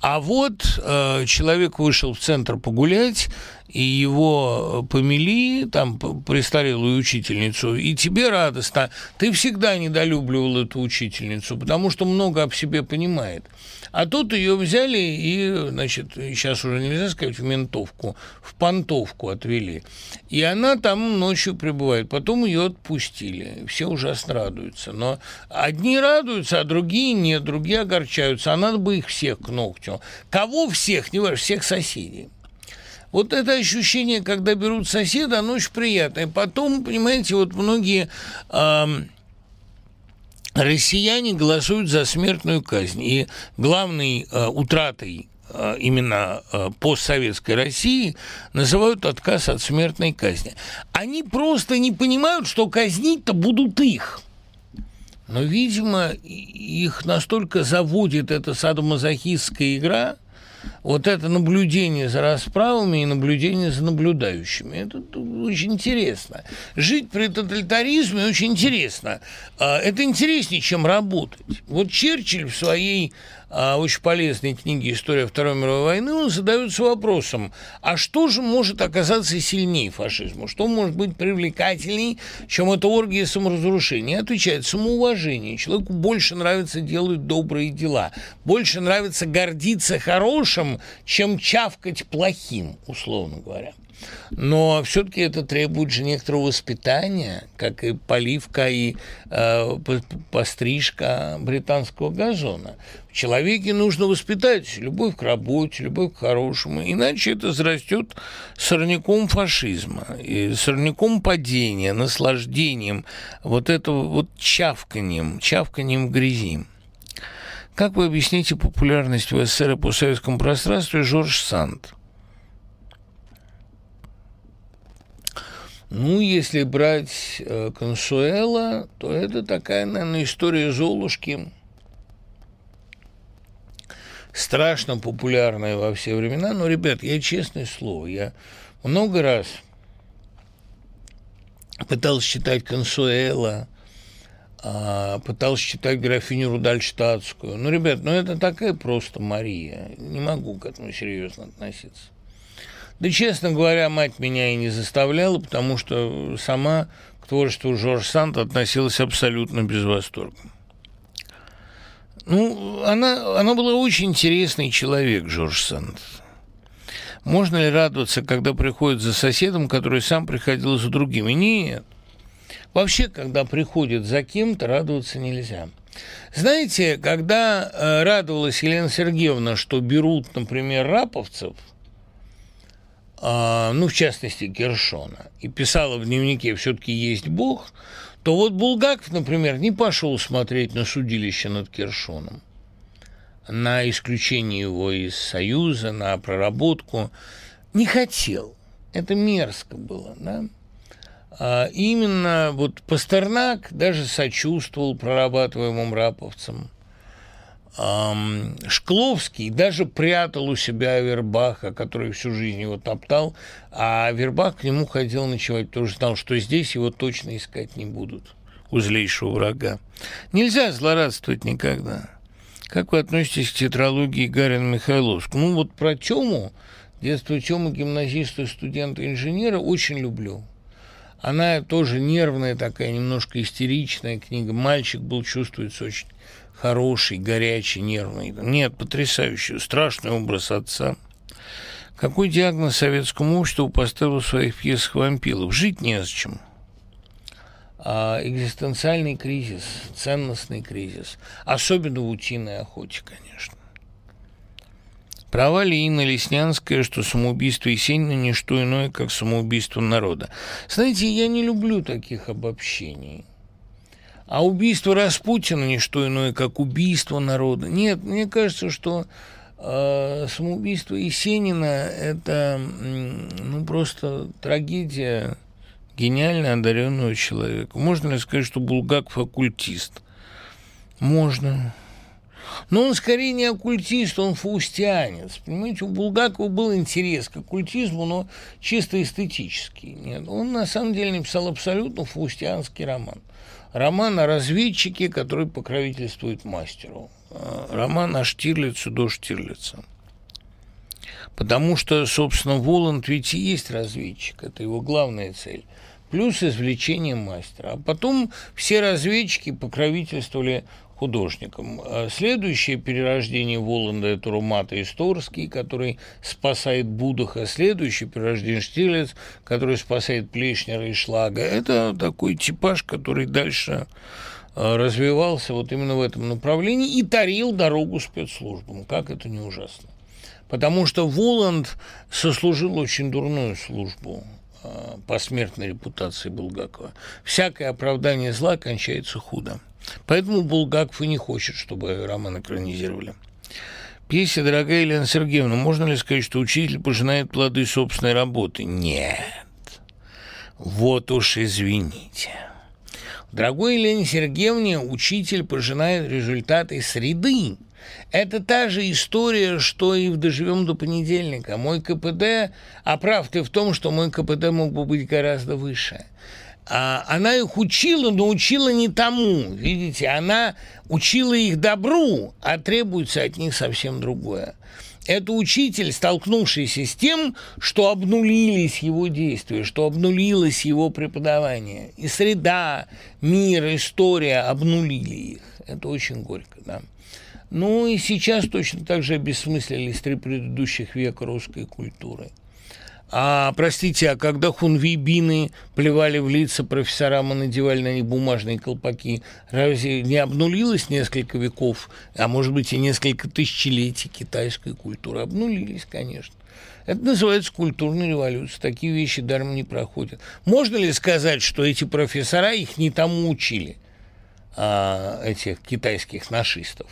А вот э, человек вышел в центр погулять, и его помели, там, престарелую учительницу, и тебе радостно. Ты всегда недолюбливал эту учительницу, потому что много об себе понимает. А тут ее взяли и, значит, сейчас уже нельзя сказать в ментовку, в понтовку отвели. И она там ночью пребывает. Потом ее отпустили. Все ужасно радуются. Но одни радуются, а другие нет. Другие огорчаются. А надо бы их всех к ногтю. Кого всех? Не важно, всех соседей. Вот это ощущение, когда берут соседа, оно очень приятное. Потом, понимаете, вот многие э, россияне голосуют за смертную казнь. И главной э, утратой э, именно э, постсоветской России называют отказ от смертной казни. Они просто не понимают, что казнить-то будут их. Но, видимо, их настолько заводит эта садомазохистская игра – вот это наблюдение за расправами и наблюдение за наблюдающими. Это очень интересно. Жить при тоталитаризме очень интересно. А, это интереснее, чем работать. Вот Черчилль в своей очень полезной книге «История Второй мировой войны», он задается вопросом, а что же может оказаться сильнее фашизма? Что может быть привлекательней, чем эта оргия саморазрушения? Отвечает, самоуважение. Человеку больше нравится делать добрые дела, больше нравится гордиться хорошим, чем чавкать плохим, условно говоря. Но все-таки это требует же некоторого воспитания, как и поливка и э, пострижка британского газона. В человеке нужно воспитать любовь к работе, любовь к хорошему, иначе это зарастет сорняком фашизма, и сорняком падения, наслаждением, вот этого вот чавканием, чавканием в грязи. Как вы объясните популярность в СССР и постсоветском пространстве Жорж Санд? Ну, если брать э, Консуэла, то это такая, наверное, история Золушки, страшно популярная во все времена. Но, ребят, я честное слово, я много раз пытался читать Консуэла, а, пытался читать графиню Рудальштадтскую. Ну, ребят, ну это такая просто Мария. Не могу к этому серьезно относиться. Да, честно говоря, мать меня и не заставляла, потому что сама к творчеству Жорж Санд относилась абсолютно без восторга. Ну, она, она была очень интересный человек, Жорж Санд. Можно ли радоваться, когда приходит за соседом, который сам приходил за другими? Нет. Вообще, когда приходит за кем-то, радоваться нельзя. Знаете, когда э, радовалась Елена Сергеевна, что берут, например, раповцев – ну, в частности, Гершона, и писала в дневнике «все-таки есть Бог», то вот Булгаков, например, не пошел смотреть на судилище над Кершоном, на исключение его из Союза, на проработку. Не хотел. Это мерзко было, да? А именно вот Пастернак даже сочувствовал прорабатываемым раповцам – Шкловский даже прятал у себя Вербаха, который всю жизнь его топтал, а Вербах к нему ходил ночевать, тоже знал, что здесь его точно искать не будут, у злейшего врага. Нельзя злорадствовать никогда. Как вы относитесь к тетралогии Гарина Михайловского? Ну вот про Тему, детство Тёмы, гимназиста, студента, инженера, очень люблю. Она тоже нервная такая, немножко истеричная книга. Мальчик был, чувствуется очень хороший, горячий, нервный. Нет, потрясающий, страшный образ отца. Какой диагноз советскому обществу поставил в своих пьесах вампилов? Жить незачем. А экзистенциальный кризис, ценностный кризис. Особенно в утиной охоте, конечно. Права ли Инна Леснянская, что самоубийство Есенина – не что иное, как самоубийство народа? Знаете, я не люблю таких обобщений – а убийство Распутина не что иное, как убийство народа. Нет, мне кажется, что э, самоубийство Есенина – это ну, просто трагедия гениально одаренного человека. Можно ли сказать, что Булгаков оккультист? Можно. Но он скорее не оккультист, он фаустианец. Понимаете, у Булгакова был интерес к оккультизму, но чисто эстетический. Нет, он на самом деле написал абсолютно фаустианский роман. Роман о разведчике, который покровительствует мастеру. А, роман о Штирлицу до Штирлица. Потому что, собственно, Воланд ведь и есть разведчик, это его главная цель. Плюс извлечение мастера. А потом все разведчики покровительствовали художником. А следующее перерождение Воланда – это Румата Исторский, который спасает Будаха. Следующее перерождение Штирлиц, который спасает Плешнера и Шлага. Это такой типаж, который дальше а, развивался вот именно в этом направлении и тарил дорогу спецслужбам. Как это не ужасно. потому что Воланд сослужил очень дурную службу посмертной репутации Булгакова. Всякое оправдание зла кончается худо. Поэтому Булгаков и не хочет, чтобы роман экранизировали. Песня «Дорогая Елена Сергеевна, можно ли сказать, что учитель пожинает плоды собственной работы?» Нет. Вот уж извините. Дорогой Елене Сергеевне учитель пожинает результаты среды. Это та же история, что и в «Доживем до понедельника». Мой КПД, а прав ты в том, что мой КПД мог бы быть гораздо выше – а, она их учила, но учила не тому. Видите, она учила их добру, а требуется от них совсем другое. Это учитель, столкнувшийся с тем, что обнулились его действия, что обнулилось его преподавание. И среда, мир, история обнулили их. Это очень горько, да. Ну и сейчас точно так же обессмыслились три предыдущих века русской культуры – а, простите, а когда хунвейбины плевали в лица профессорам и надевали на них бумажные колпаки, разве не обнулилось несколько веков, а может быть и несколько тысячелетий китайской культуры? Обнулились, конечно. Это называется культурная революция. Такие вещи даром не проходят. Можно ли сказать, что эти профессора их не тому учили, а, этих китайских нашистов?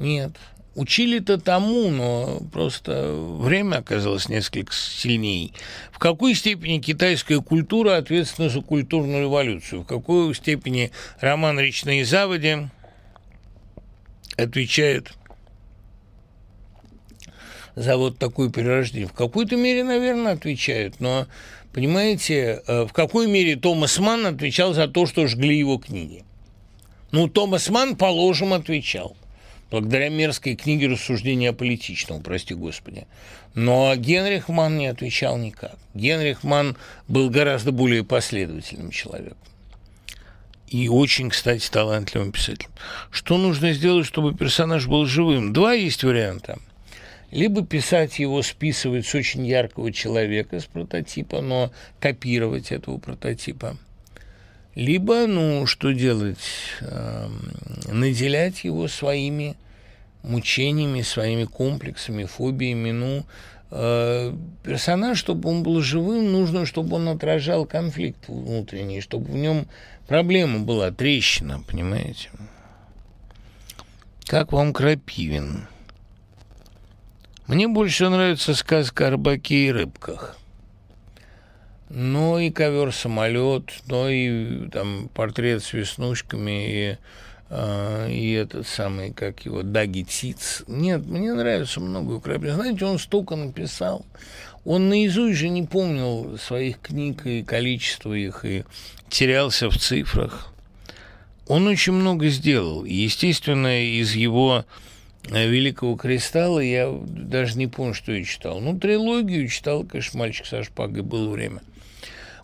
Нет. Учили-то тому, но просто время оказалось несколько сильнее. В какой степени китайская культура ответственна за культурную революцию? В какой степени роман «Речные заводи» отвечает за вот такое перерождение? В какой-то мере, наверное, отвечает, но, понимаете, э, в какой мере Томас Манн отвечал за то, что жгли его книги? Ну, Томас Манн, положим, отвечал благодаря мерзкой книге рассуждения политичного, прости господи. Но Генрих Ман не отвечал никак. Генрих Ман был гораздо более последовательным человеком. И очень, кстати, талантливым писателем. Что нужно сделать, чтобы персонаж был живым? Два есть варианта. Либо писать его, списывать с очень яркого человека, с прототипа, но копировать этого прототипа – либо, ну, что делать, э, наделять его своими мучениями, своими комплексами, фобиями, ну, э, персонаж, чтобы он был живым, нужно, чтобы он отражал конфликт внутренний, чтобы в нем проблема была, трещина, понимаете? Как вам Крапивин? Мне больше нравится сказка о рыбаке и рыбках ну и ковер-самолет, ну и там портрет с веснушками и, э, и этот самый, как его, Даги Циц. Нет, мне нравится много украинцев. Знаете, он столько написал. Он наизусть же не помнил своих книг и количество их, и терялся в цифрах. Он очень много сделал. Естественно, из его э, Великого Кристалла я даже не помню, что я читал. Ну, трилогию читал, конечно, «Мальчик со шпагой» было время.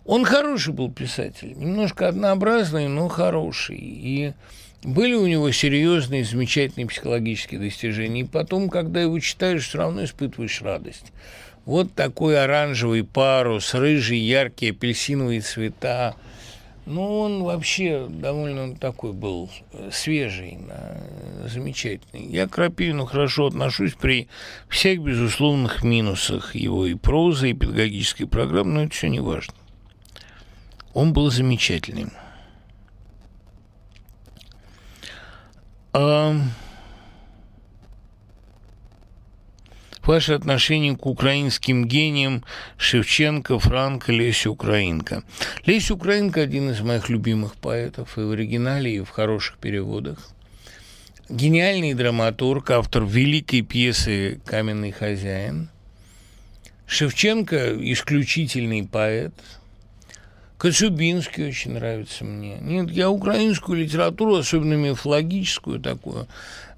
Он хороший был писатель, немножко однообразный, но хороший. И были у него серьезные, замечательные психологические достижения. И потом, когда его читаешь, все равно испытываешь радость. Вот такой оранжевый парус, рыжий, яркие апельсиновые цвета. Ну, он вообще довольно такой был э, свежий, замечательный. Я к Крапивину хорошо отношусь при всех безусловных минусах его и прозы, и педагогической программы, но это все не важно. Он был замечательным. А... Ваше отношение к украинским гениям Шевченко, Франко, Леся Украинка. Леся Украинка – один из моих любимых поэтов и в оригинале, и в хороших переводах. Гениальный драматург, автор великой пьесы «Каменный хозяин». Шевченко – исключительный поэт – Кочубинский очень нравится мне. Нет, я украинскую литературу, особенно мифологическую такую,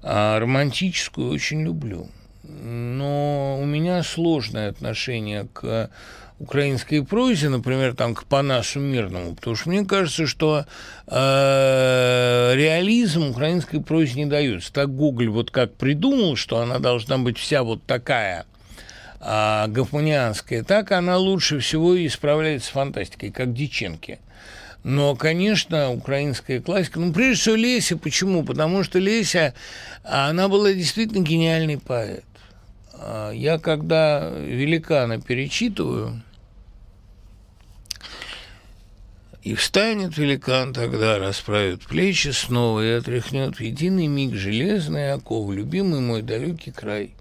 а романтическую, очень люблю. Но у меня сложное отношение к украинской прозе, например, там, к Панасу Мирному, потому что мне кажется, что э, реализм украинской прозе не дается. Так Гоголь вот как придумал, что она должна быть вся вот такая – а, гофманианская, так она лучше всего и справляется с фантастикой, как Диченки. Но, конечно, украинская классика, ну, прежде всего, Леся. Почему? Потому что Леся, она была действительно гениальный поэт. А, я когда великана перечитываю, и встанет великан тогда, расправит плечи снова и отряхнет в единый миг железный оков, любимый мой далекий край,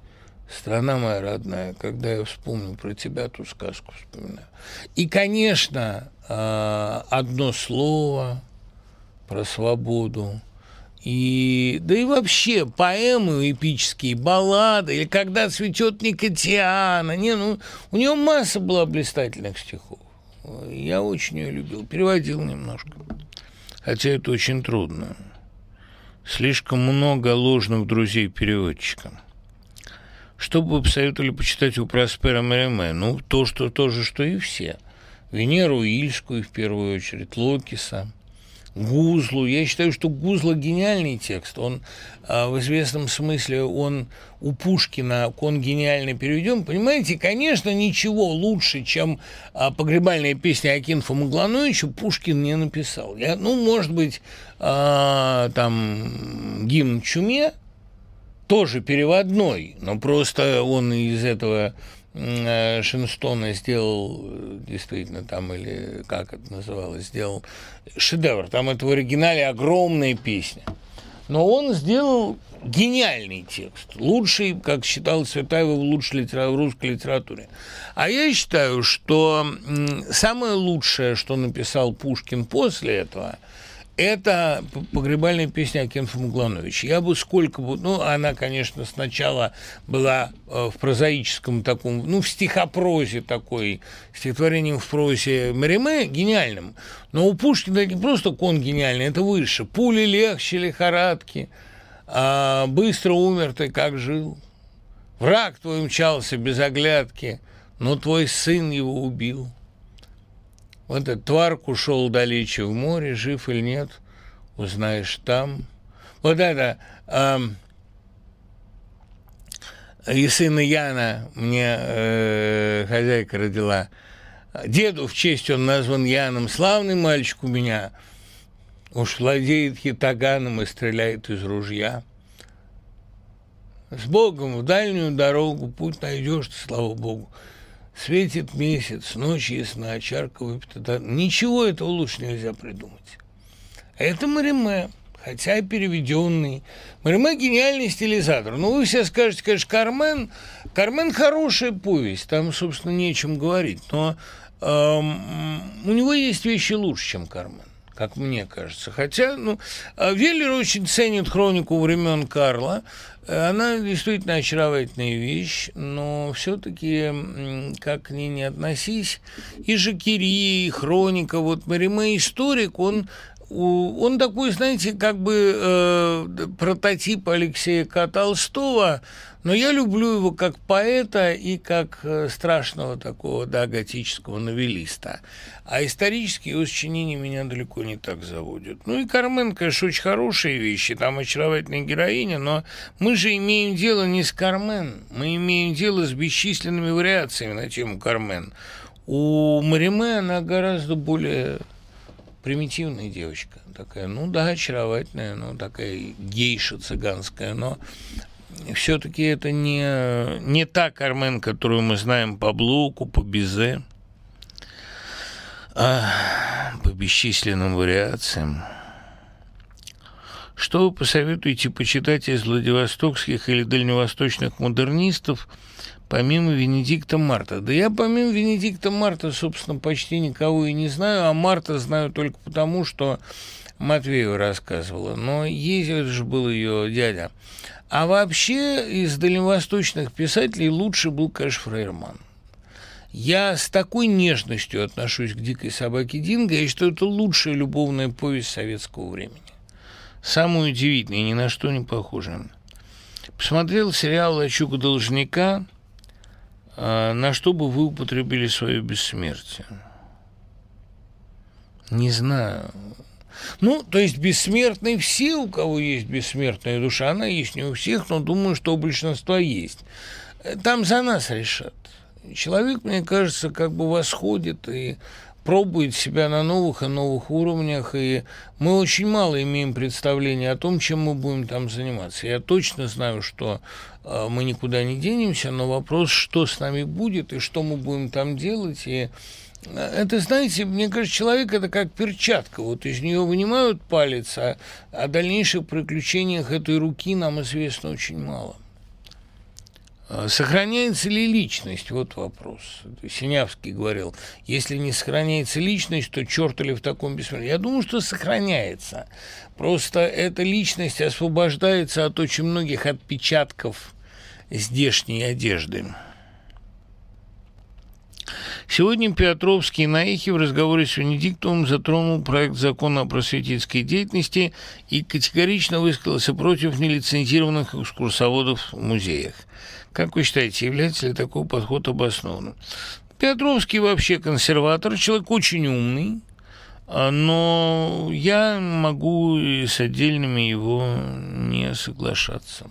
страна моя родная, когда я вспомню про тебя, ту сказку вспоминаю. И, конечно, а, одно слово про свободу, и, да и вообще поэмы эпические, баллады, или когда цветет Никотиана. Не, ну, у него масса была блистательных стихов. Я очень ее любил, переводил немножко. Хотя это очень трудно. Слишком много ложных друзей переводчика. Что бы вы посоветовали почитать у Проспера Мереме? Ну, то, что то же, что и все. Венеру Ильскую, в первую очередь, Локиса – Гузлу. Я считаю, что Гузла гениальный текст. Он а, в известном смысле, он у Пушкина, он гениально переведен. Понимаете, конечно, ничего лучше, чем а, погребальная песня Акинфа Маглановича Пушкин не написал. Я, ну, может быть, а, там гимн Чуме тоже переводной, но просто он из этого Э, Шинстона сделал, э, действительно, там, или как это называлось, сделал шедевр. Там это в оригинале огромная песня. Но он сделал гениальный текст, лучший, как считал Цветаева, лучшей литера... в русской литературе. А я считаю, что самое лучшее, что написал Пушкин после этого – это погребальная песня Акинфа Муглановича. Я бы сколько бы... Ну, она, конечно, сначала была э, в прозаическом таком... Ну, в стихопрозе такой, стихотворением в прозе Мариме гениальным. Но у Пушкина не просто кон гениальный, это выше. Пули легче лихорадки, а быстро умер ты, как жил. Враг твой мчался без оглядки, но твой сын его убил. Вот этот тварк ушел далече в море, жив или нет, узнаешь там. Вот это э, и сына Яна мне э, хозяйка родила. Деду в честь он назван Яном. Славный мальчик у меня. Уж владеет хитаганом и стреляет из ружья. С Богом в дальнюю дорогу путь найдешь, слава Богу. Светит месяц, ночь ясна, чарка выпита. Да, ничего этого лучше нельзя придумать. Это Мариме, хотя и переведенный. Мариме гениальный стилизатор. Ну, вы все скажете, конечно, Кармен. Кармен хорошая повесть, там, собственно, нечем говорить. Но эм, у него есть вещи лучше, чем Кармен как мне кажется. Хотя, ну, а Веллер очень ценит хронику времен Карла. Она действительно очаровательная вещь, но все-таки, как к ней не относись, и Жакири, и хроника, вот Мариме историк, он он такой, знаете, как бы э, прототип Алексея К. Толстого, но я люблю его как поэта и как э, страшного такого, да, готического новелиста. А исторические его сочинения меня далеко не так заводят. Ну и Кармен, конечно, очень хорошие вещи, там очаровательная героиня, но мы же имеем дело не с Кармен, мы имеем дело с бесчисленными вариациями на тему Кармен. У Мариме она гораздо более примитивная девочка такая, ну да, очаровательная, ну такая гейша цыганская, но все-таки это не, не та Кармен, которую мы знаем по Блоку, по Бизе, а по бесчисленным вариациям. Что вы посоветуете почитать из владивостокских или дальневосточных модернистов, помимо Венедикта Марта? Да я помимо Венедикта Марта, собственно, почти никого и не знаю, а Марта знаю только потому, что Матвеева рассказывала. Но ездил же был ее дядя. А вообще из дальневосточных писателей лучше был, конечно, Фрейерман. Я с такой нежностью отношусь к «Дикой собаке Динго», я считаю, это лучшая любовная повесть советского времени. Самая удивительная, ни на что не похожая. Посмотрел сериал «Лачуга должника», на что бы вы употребили свое бессмертие? Не знаю. Ну, то есть бессмертные все, у кого есть бессмертная душа, она есть не у всех, но думаю, что у большинства есть. Там за нас решат. Человек, мне кажется, как бы восходит и пробует себя на новых и новых уровнях, и мы очень мало имеем представления о том, чем мы будем там заниматься. Я точно знаю, что э, мы никуда не денемся, но вопрос, что с нами будет и что мы будем там делать, и э, это, знаете, мне кажется, человек это как перчатка. Вот из нее вынимают палец, а о дальнейших приключениях этой руки нам известно очень мало. А сохраняется ли личность? Вот вопрос. Синявский говорил, если не сохраняется личность, то черт ли в таком бессмертии? Я думаю, что сохраняется. Просто эта личность освобождается от очень многих отпечатков здешней одежды. Сегодня Петровский на эхе в разговоре с Венедиктовым затронул проект закона о просветительской деятельности и категорично высказался против нелицензированных экскурсоводов в музеях. Как вы считаете, является ли такой подход обоснованным? Петровский вообще консерватор, человек очень умный, а, но я могу с отдельными его не соглашаться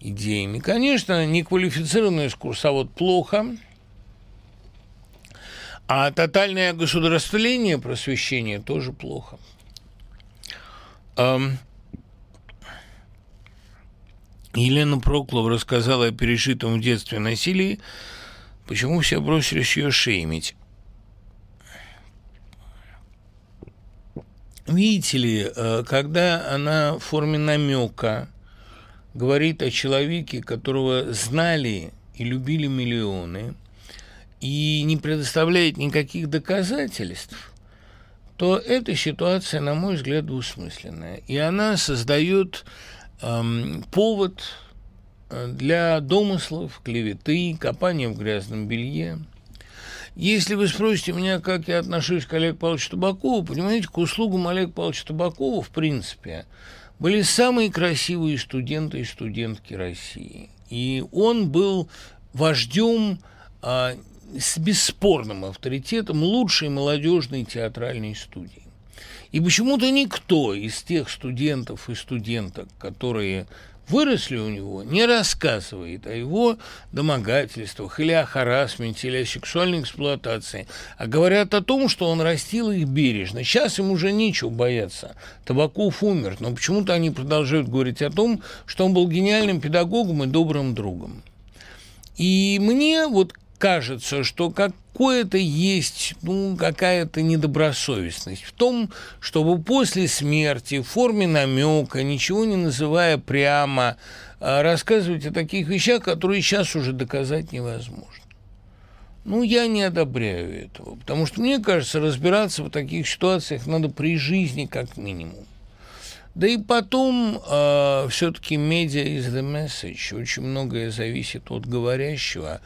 идеями. Конечно, неквалифицированный экскурсовод плохо, а тотальное государствление просвещения тоже плохо. Елена Проклова рассказала о пережитом в детстве насилии, почему все бросились ее шеймить. Видите ли, э, когда она в форме намека говорит о человеке, которого знали и любили миллионы, и не предоставляет никаких доказательств, то эта ситуация, на мой взгляд, двусмысленная. И она создает эм, повод э, для домыслов, клеветы, копания в грязном белье. Если вы спросите меня, как я отношусь к Олегу Павловичу Табакову, понимаете, к услугам Олега Павловича Табакова, в принципе, были самые красивые студенты и студентки России. И он был вождем а, с бесспорным авторитетом лучшей молодежной театральной студии. И почему-то никто из тех студентов и студенток, которые выросли у него, не рассказывает о его домогательствах или о харасменте, или о сексуальной эксплуатации, а говорят о том, что он растил их бережно. Сейчас им уже нечего бояться. Табаков умер, но почему-то они продолжают говорить о том, что он был гениальным педагогом и добрым другом. И мне вот кажется, что какое-то есть, ну, какая-то недобросовестность в том, чтобы после смерти в форме намека, ничего не называя прямо, а, рассказывать о таких вещах, которые сейчас уже доказать невозможно. Ну, я не одобряю этого, потому что, мне кажется, разбираться в таких ситуациях надо при жизни как минимум. Да и потом э, а, все-таки медиа is the message. Очень многое зависит от говорящего.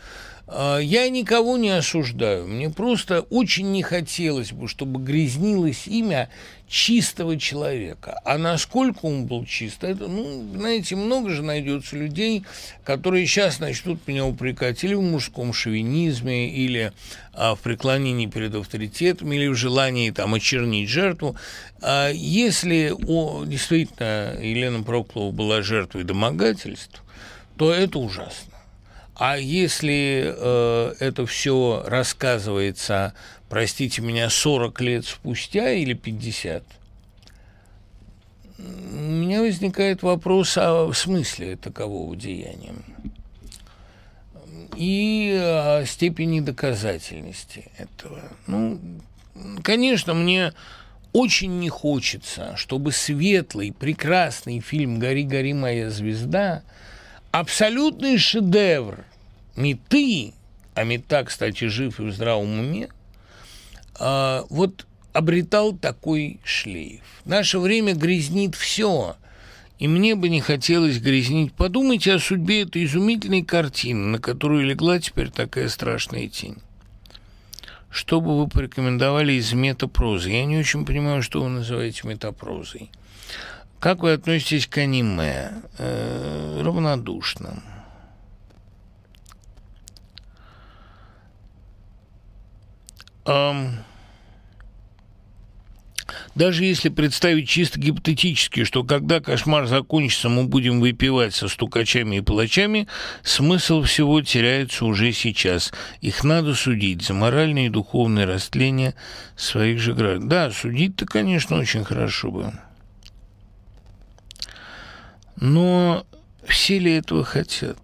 А, я никого не осуждаю. Мне просто очень не хотелось бы, чтобы грязнилось имя чистого человека. А насколько он был чист, это, ну, знаете, много же найдется людей, которые сейчас начнут меня упрекать или в мужском шовинизме, или а, в преклонении перед авторитетом, или в желании там очернить жертву. А если о, действительно Елена Проклова была жертвой домогательств, то это ужасно. А если э, это все рассказывается, простите меня, 40 лет спустя или 50, у меня возникает вопрос о смысле такового деяния и о степени доказательности этого. Ну, конечно, мне очень не хочется, чтобы светлый, прекрасный фильм «Гори, гори, моя звезда» абсолютный шедевр меты, а мета, кстати, жив и в здравом уме, а, вот обретал такой шлейф. Наше время грязнит все, и мне бы не хотелось грязнить. Подумайте о судьбе этой изумительной картины, на которую легла теперь такая страшная тень. Что бы вы порекомендовали из метапрозы? Я не очень понимаю, что вы называете метапрозой. Как вы относитесь к аниме? Э, равнодушно. Эм... Даже если представить чисто гипотетически, что когда кошмар закончится, мы будем выпивать со стукачами и палачами, смысл всего теряется уже сейчас. Их надо судить за моральное и духовное растление своих же граждан. Да, судить-то, конечно, очень хорошо бы. Но все ли этого хотят?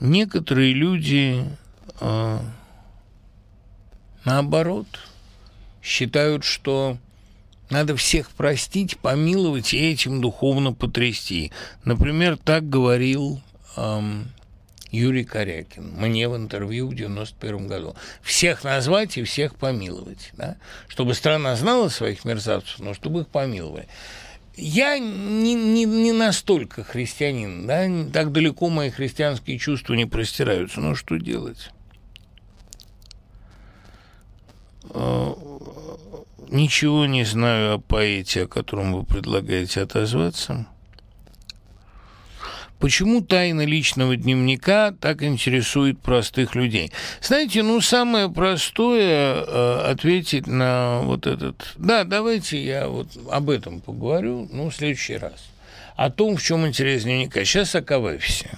Некоторые люди, э, наоборот, считают, что надо всех простить, помиловать и этим духовно потрясти. Например, так говорил эм, Юрий Корякин мне в интервью в 91 году. Всех назвать и всех помиловать. Да? Чтобы страна знала своих мерзавцев, но чтобы их помиловали. Я не, не, не настолько христианин, да, так далеко мои христианские чувства не простираются. Но что делать? А, ничего не знаю о поэте, о котором вы предлагаете отозваться. Почему тайна личного дневника так интересует простых людей? Знаете, ну, самое простое э, ответить на вот этот... Да, давайте я вот об этом поговорю, ну, в следующий раз. О том, в чем интерес дневника. Сейчас о Кавефисе.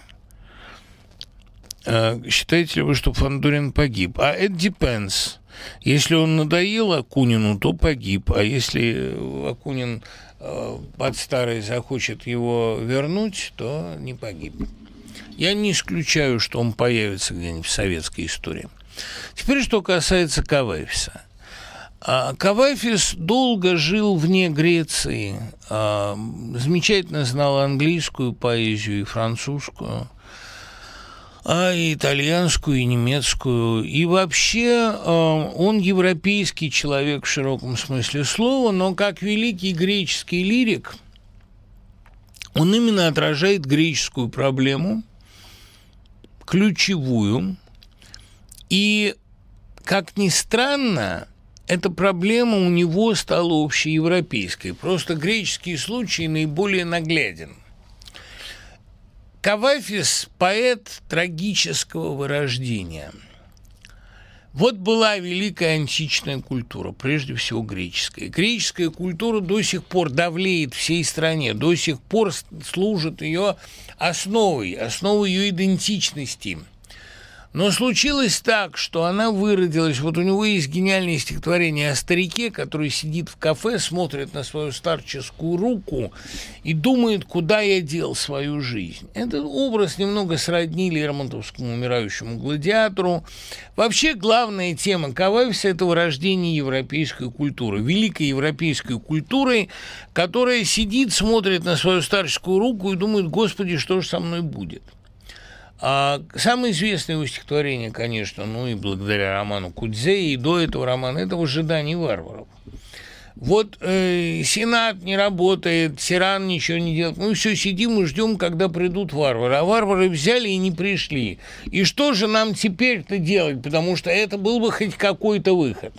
Э, считаете ли вы, что Фандорин погиб? А it depends. Если он надоел Акунину, то погиб. А если Акунин Э, под старый захочет его вернуть, то не погиб. Я не исключаю, что он появится где-нибудь в советской истории. Теперь, что касается Кавафиса. А, Кавафис долго жил вне Греции, а, замечательно знал английскую поэзию и французскую а и итальянскую, и немецкую. И вообще э, он европейский человек в широком смысле слова, но как великий греческий лирик, он именно отражает греческую проблему, ключевую. И, как ни странно, эта проблема у него стала общеевропейской. Просто греческий случай наиболее нагляден – Кавафис – поэт трагического вырождения. Вот была великая античная культура, прежде всего греческая. Греческая культура до сих пор давлеет всей стране, до сих пор служит ее основой, основой ее идентичности – но случилось так, что она выродилась. Вот у него есть гениальное стихотворение о старике, который сидит в кафе, смотрит на свою старческую руку и думает, куда я дел свою жизнь. Этот образ немного сродни Лермонтовскому умирающему гладиатору. Вообще главная тема Кавависа – это вырождение европейской культуры, великой европейской культуры, которая сидит, смотрит на свою старческую руку и думает, господи, что же со мной будет – а самое известное его стихотворение, конечно, ну и благодаря роману Кудзе, и до этого романа, это «Ожидание варваров». Вот э, Сенат не работает, Сиран ничего не делает. Мы все сидим и ждем, когда придут варвары. А варвары взяли и не пришли. И что же нам теперь-то делать? Потому что это был бы хоть какой-то выход.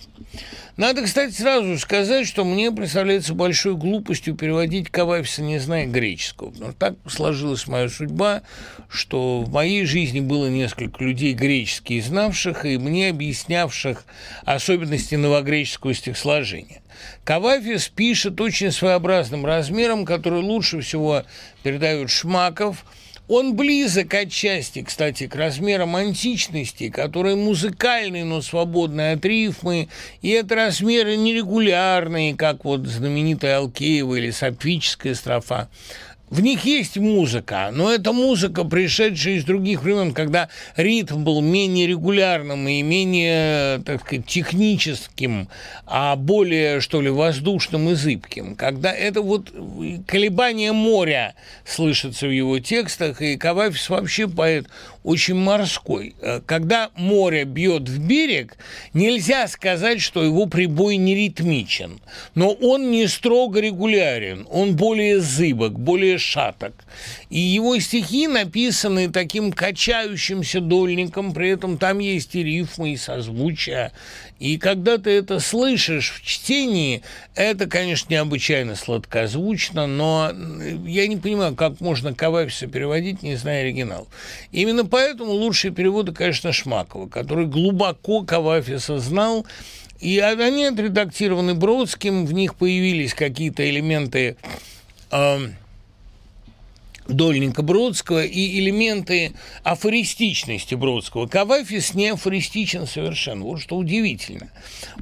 Надо, кстати, сразу сказать, что мне представляется большой глупостью переводить Кавафиса, не зная греческого. Но так сложилась моя судьба, что в моей жизни было несколько людей греческие знавших и мне объяснявших особенности новогреческого стихосложения. Кавафис пишет очень своеобразным размером, который лучше всего передают Шмаков – он близок отчасти, кстати, к размерам античности, которые музыкальные, но свободные от рифмы, и это размеры нерегулярные, как вот знаменитая Алкеева или сапфическая строфа. В них есть музыка, но это музыка, пришедшая из других времен, когда ритм был менее регулярным и менее, так сказать, техническим, а более, что ли, воздушным и зыбким. Когда это вот колебание моря слышится в его текстах, и Кавафис вообще поэт очень морской. Э, когда море бьет в берег, нельзя сказать, что его прибой не ритмичен, но он не строго регулярен, он более зыбок, более шаток. И его стихи написаны таким качающимся дольником, при этом там есть и рифмы, и созвучия. И когда ты это слышишь в чтении, это, конечно, необычайно сладкозвучно, но я не понимаю, как можно Кавафиса переводить, не зная оригинал. Именно поэтому лучшие переводы, конечно, Шмакова, который глубоко Кавафиса знал, и они отредактированы Бродским, в них появились какие-то элементы э, Дольника Бродского и элементы афористичности Бродского. Кавафис не афористичен совершенно. Вот что удивительно.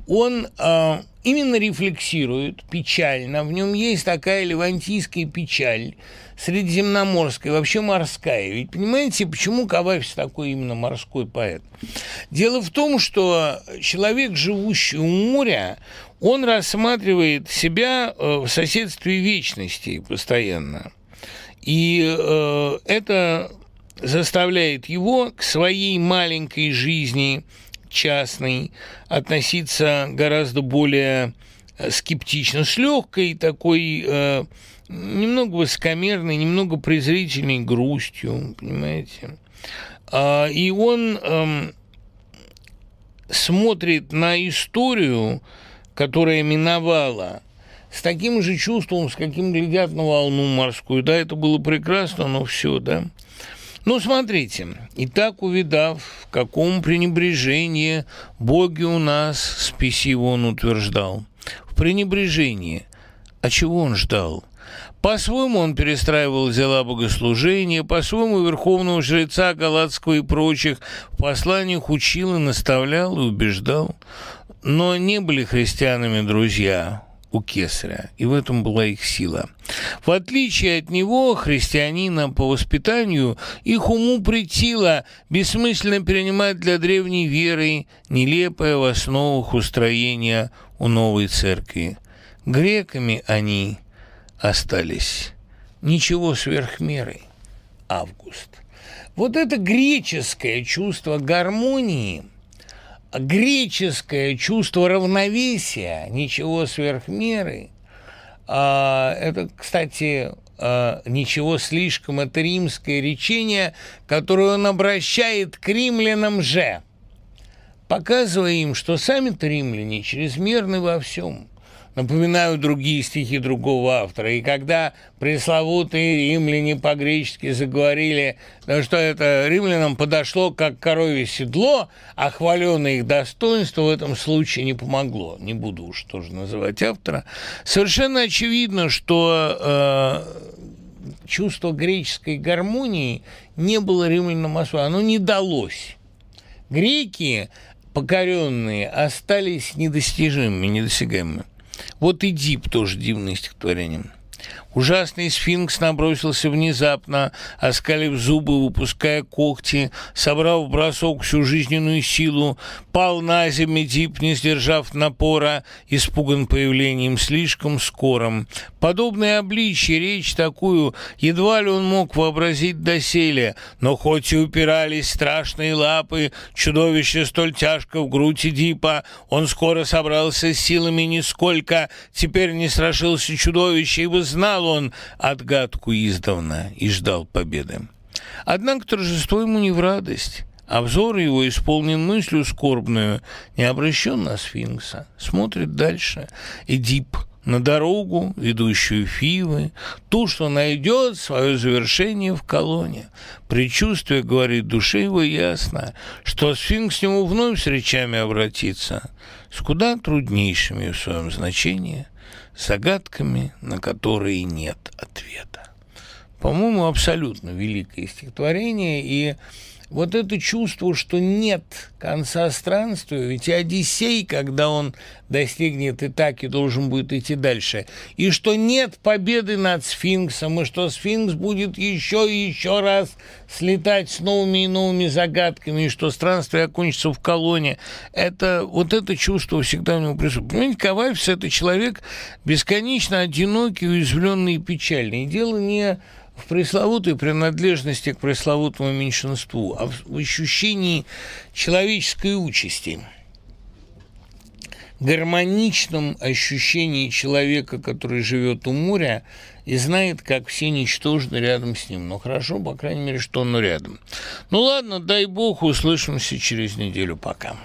Он э, именно рефлексирует печально. В нем есть такая левантийская печаль, средиземноморская, вообще морская. Ведь понимаете, почему Кавафис такой именно морской поэт? Дело в том, что человек, живущий у моря, он рассматривает себя э, в соседстве вечности постоянно. И э, это заставляет его к своей маленькой жизни частной относиться гораздо более э, скептично, с легкой такой э, немного высокомерной, немного презрительной грустью, понимаете. А, и он э, смотрит на историю, которая миновала с таким же чувством, с каким глядят на волну морскую. Да, это было прекрасно, но все, да. Ну, смотрите, и так увидав, в каком пренебрежении боги у нас, спесиво он утверждал. В пренебрежении. А чего он ждал? По-своему он перестраивал дела богослужения, по-своему верховного жреца Галатского и прочих в посланиях учил и наставлял и убеждал. Но не были христианами друзья, у кесаря, и в этом была их сила. В отличие от него, христианина по воспитанию, их уму притило бессмысленно перенимать для древней веры нелепое в основах устроения у новой церкви. Греками они остались. Ничего сверх меры. Август. Вот это греческое чувство гармонии – греческое чувство равновесия, ничего сверх меры, а, это, кстати, а, ничего слишком, это римское речение, которое он обращает к римлянам же, показывая им, что сами-то римляне чрезмерны во всем – напоминаю другие стихи другого автора. И когда пресловутые римляне по-гречески заговорили, что это римлянам подошло как коровье седло, а хваленное их достоинство в этом случае не помогло. Не буду уж тоже называть автора. Совершенно очевидно, что э, чувство греческой гармонии не было римлянам особо. Оно не далось. Греки покоренные остались недостижимыми, недосягаемыми. Вот и Дип тоже дивное стихотворение. Ужасный сфинкс набросился внезапно, оскалив зубы, выпуская когти, собрав в бросок всю жизненную силу, пал на землю Дип, не сдержав напора, испуган появлением слишком скорым. Подобное обличье, речь такую, едва ли он мог вообразить доселе, но хоть и упирались страшные лапы, чудовище столь тяжко в грудь Дипа, он скоро собрался с силами нисколько, теперь не страшился чудовища, ибо знал он отгадку издавна и ждал победы. Однако торжество ему не в радость. Обзор его исполнен мыслью скорбную, не обращен на сфинкса. Смотрит дальше. Эдип на дорогу, ведущую Фивы, ту, что найдет свое завершение в колонне. Предчувствие, говорит душе его ясно, что сфинкс к нему вновь с речами обратится, с куда труднейшими в своем значении – загадками, на которые нет ответа. По-моему, абсолютно великое стихотворение, и вот это чувство, что нет конца странствию, ведь Одиссей, когда он достигнет Итаки, должен будет идти дальше, и что нет победы над сфинксом, и что сфинкс будет еще и еще раз слетать с новыми и новыми загадками, и что странствие окончится в колонне, это вот это чувство всегда у него присутствует. Понимаете, Кавайфс – это человек бесконечно одинокий, уязвленный и печальный. И дело не в пресловутой принадлежности к пресловутому меньшинству, а в ощущении человеческой участи, гармоничном ощущении человека, который живет у моря и знает, как все ничтожны рядом с ним. Но хорошо, по крайней мере, что он рядом. Ну ладно, дай бог, услышимся через неделю. Пока.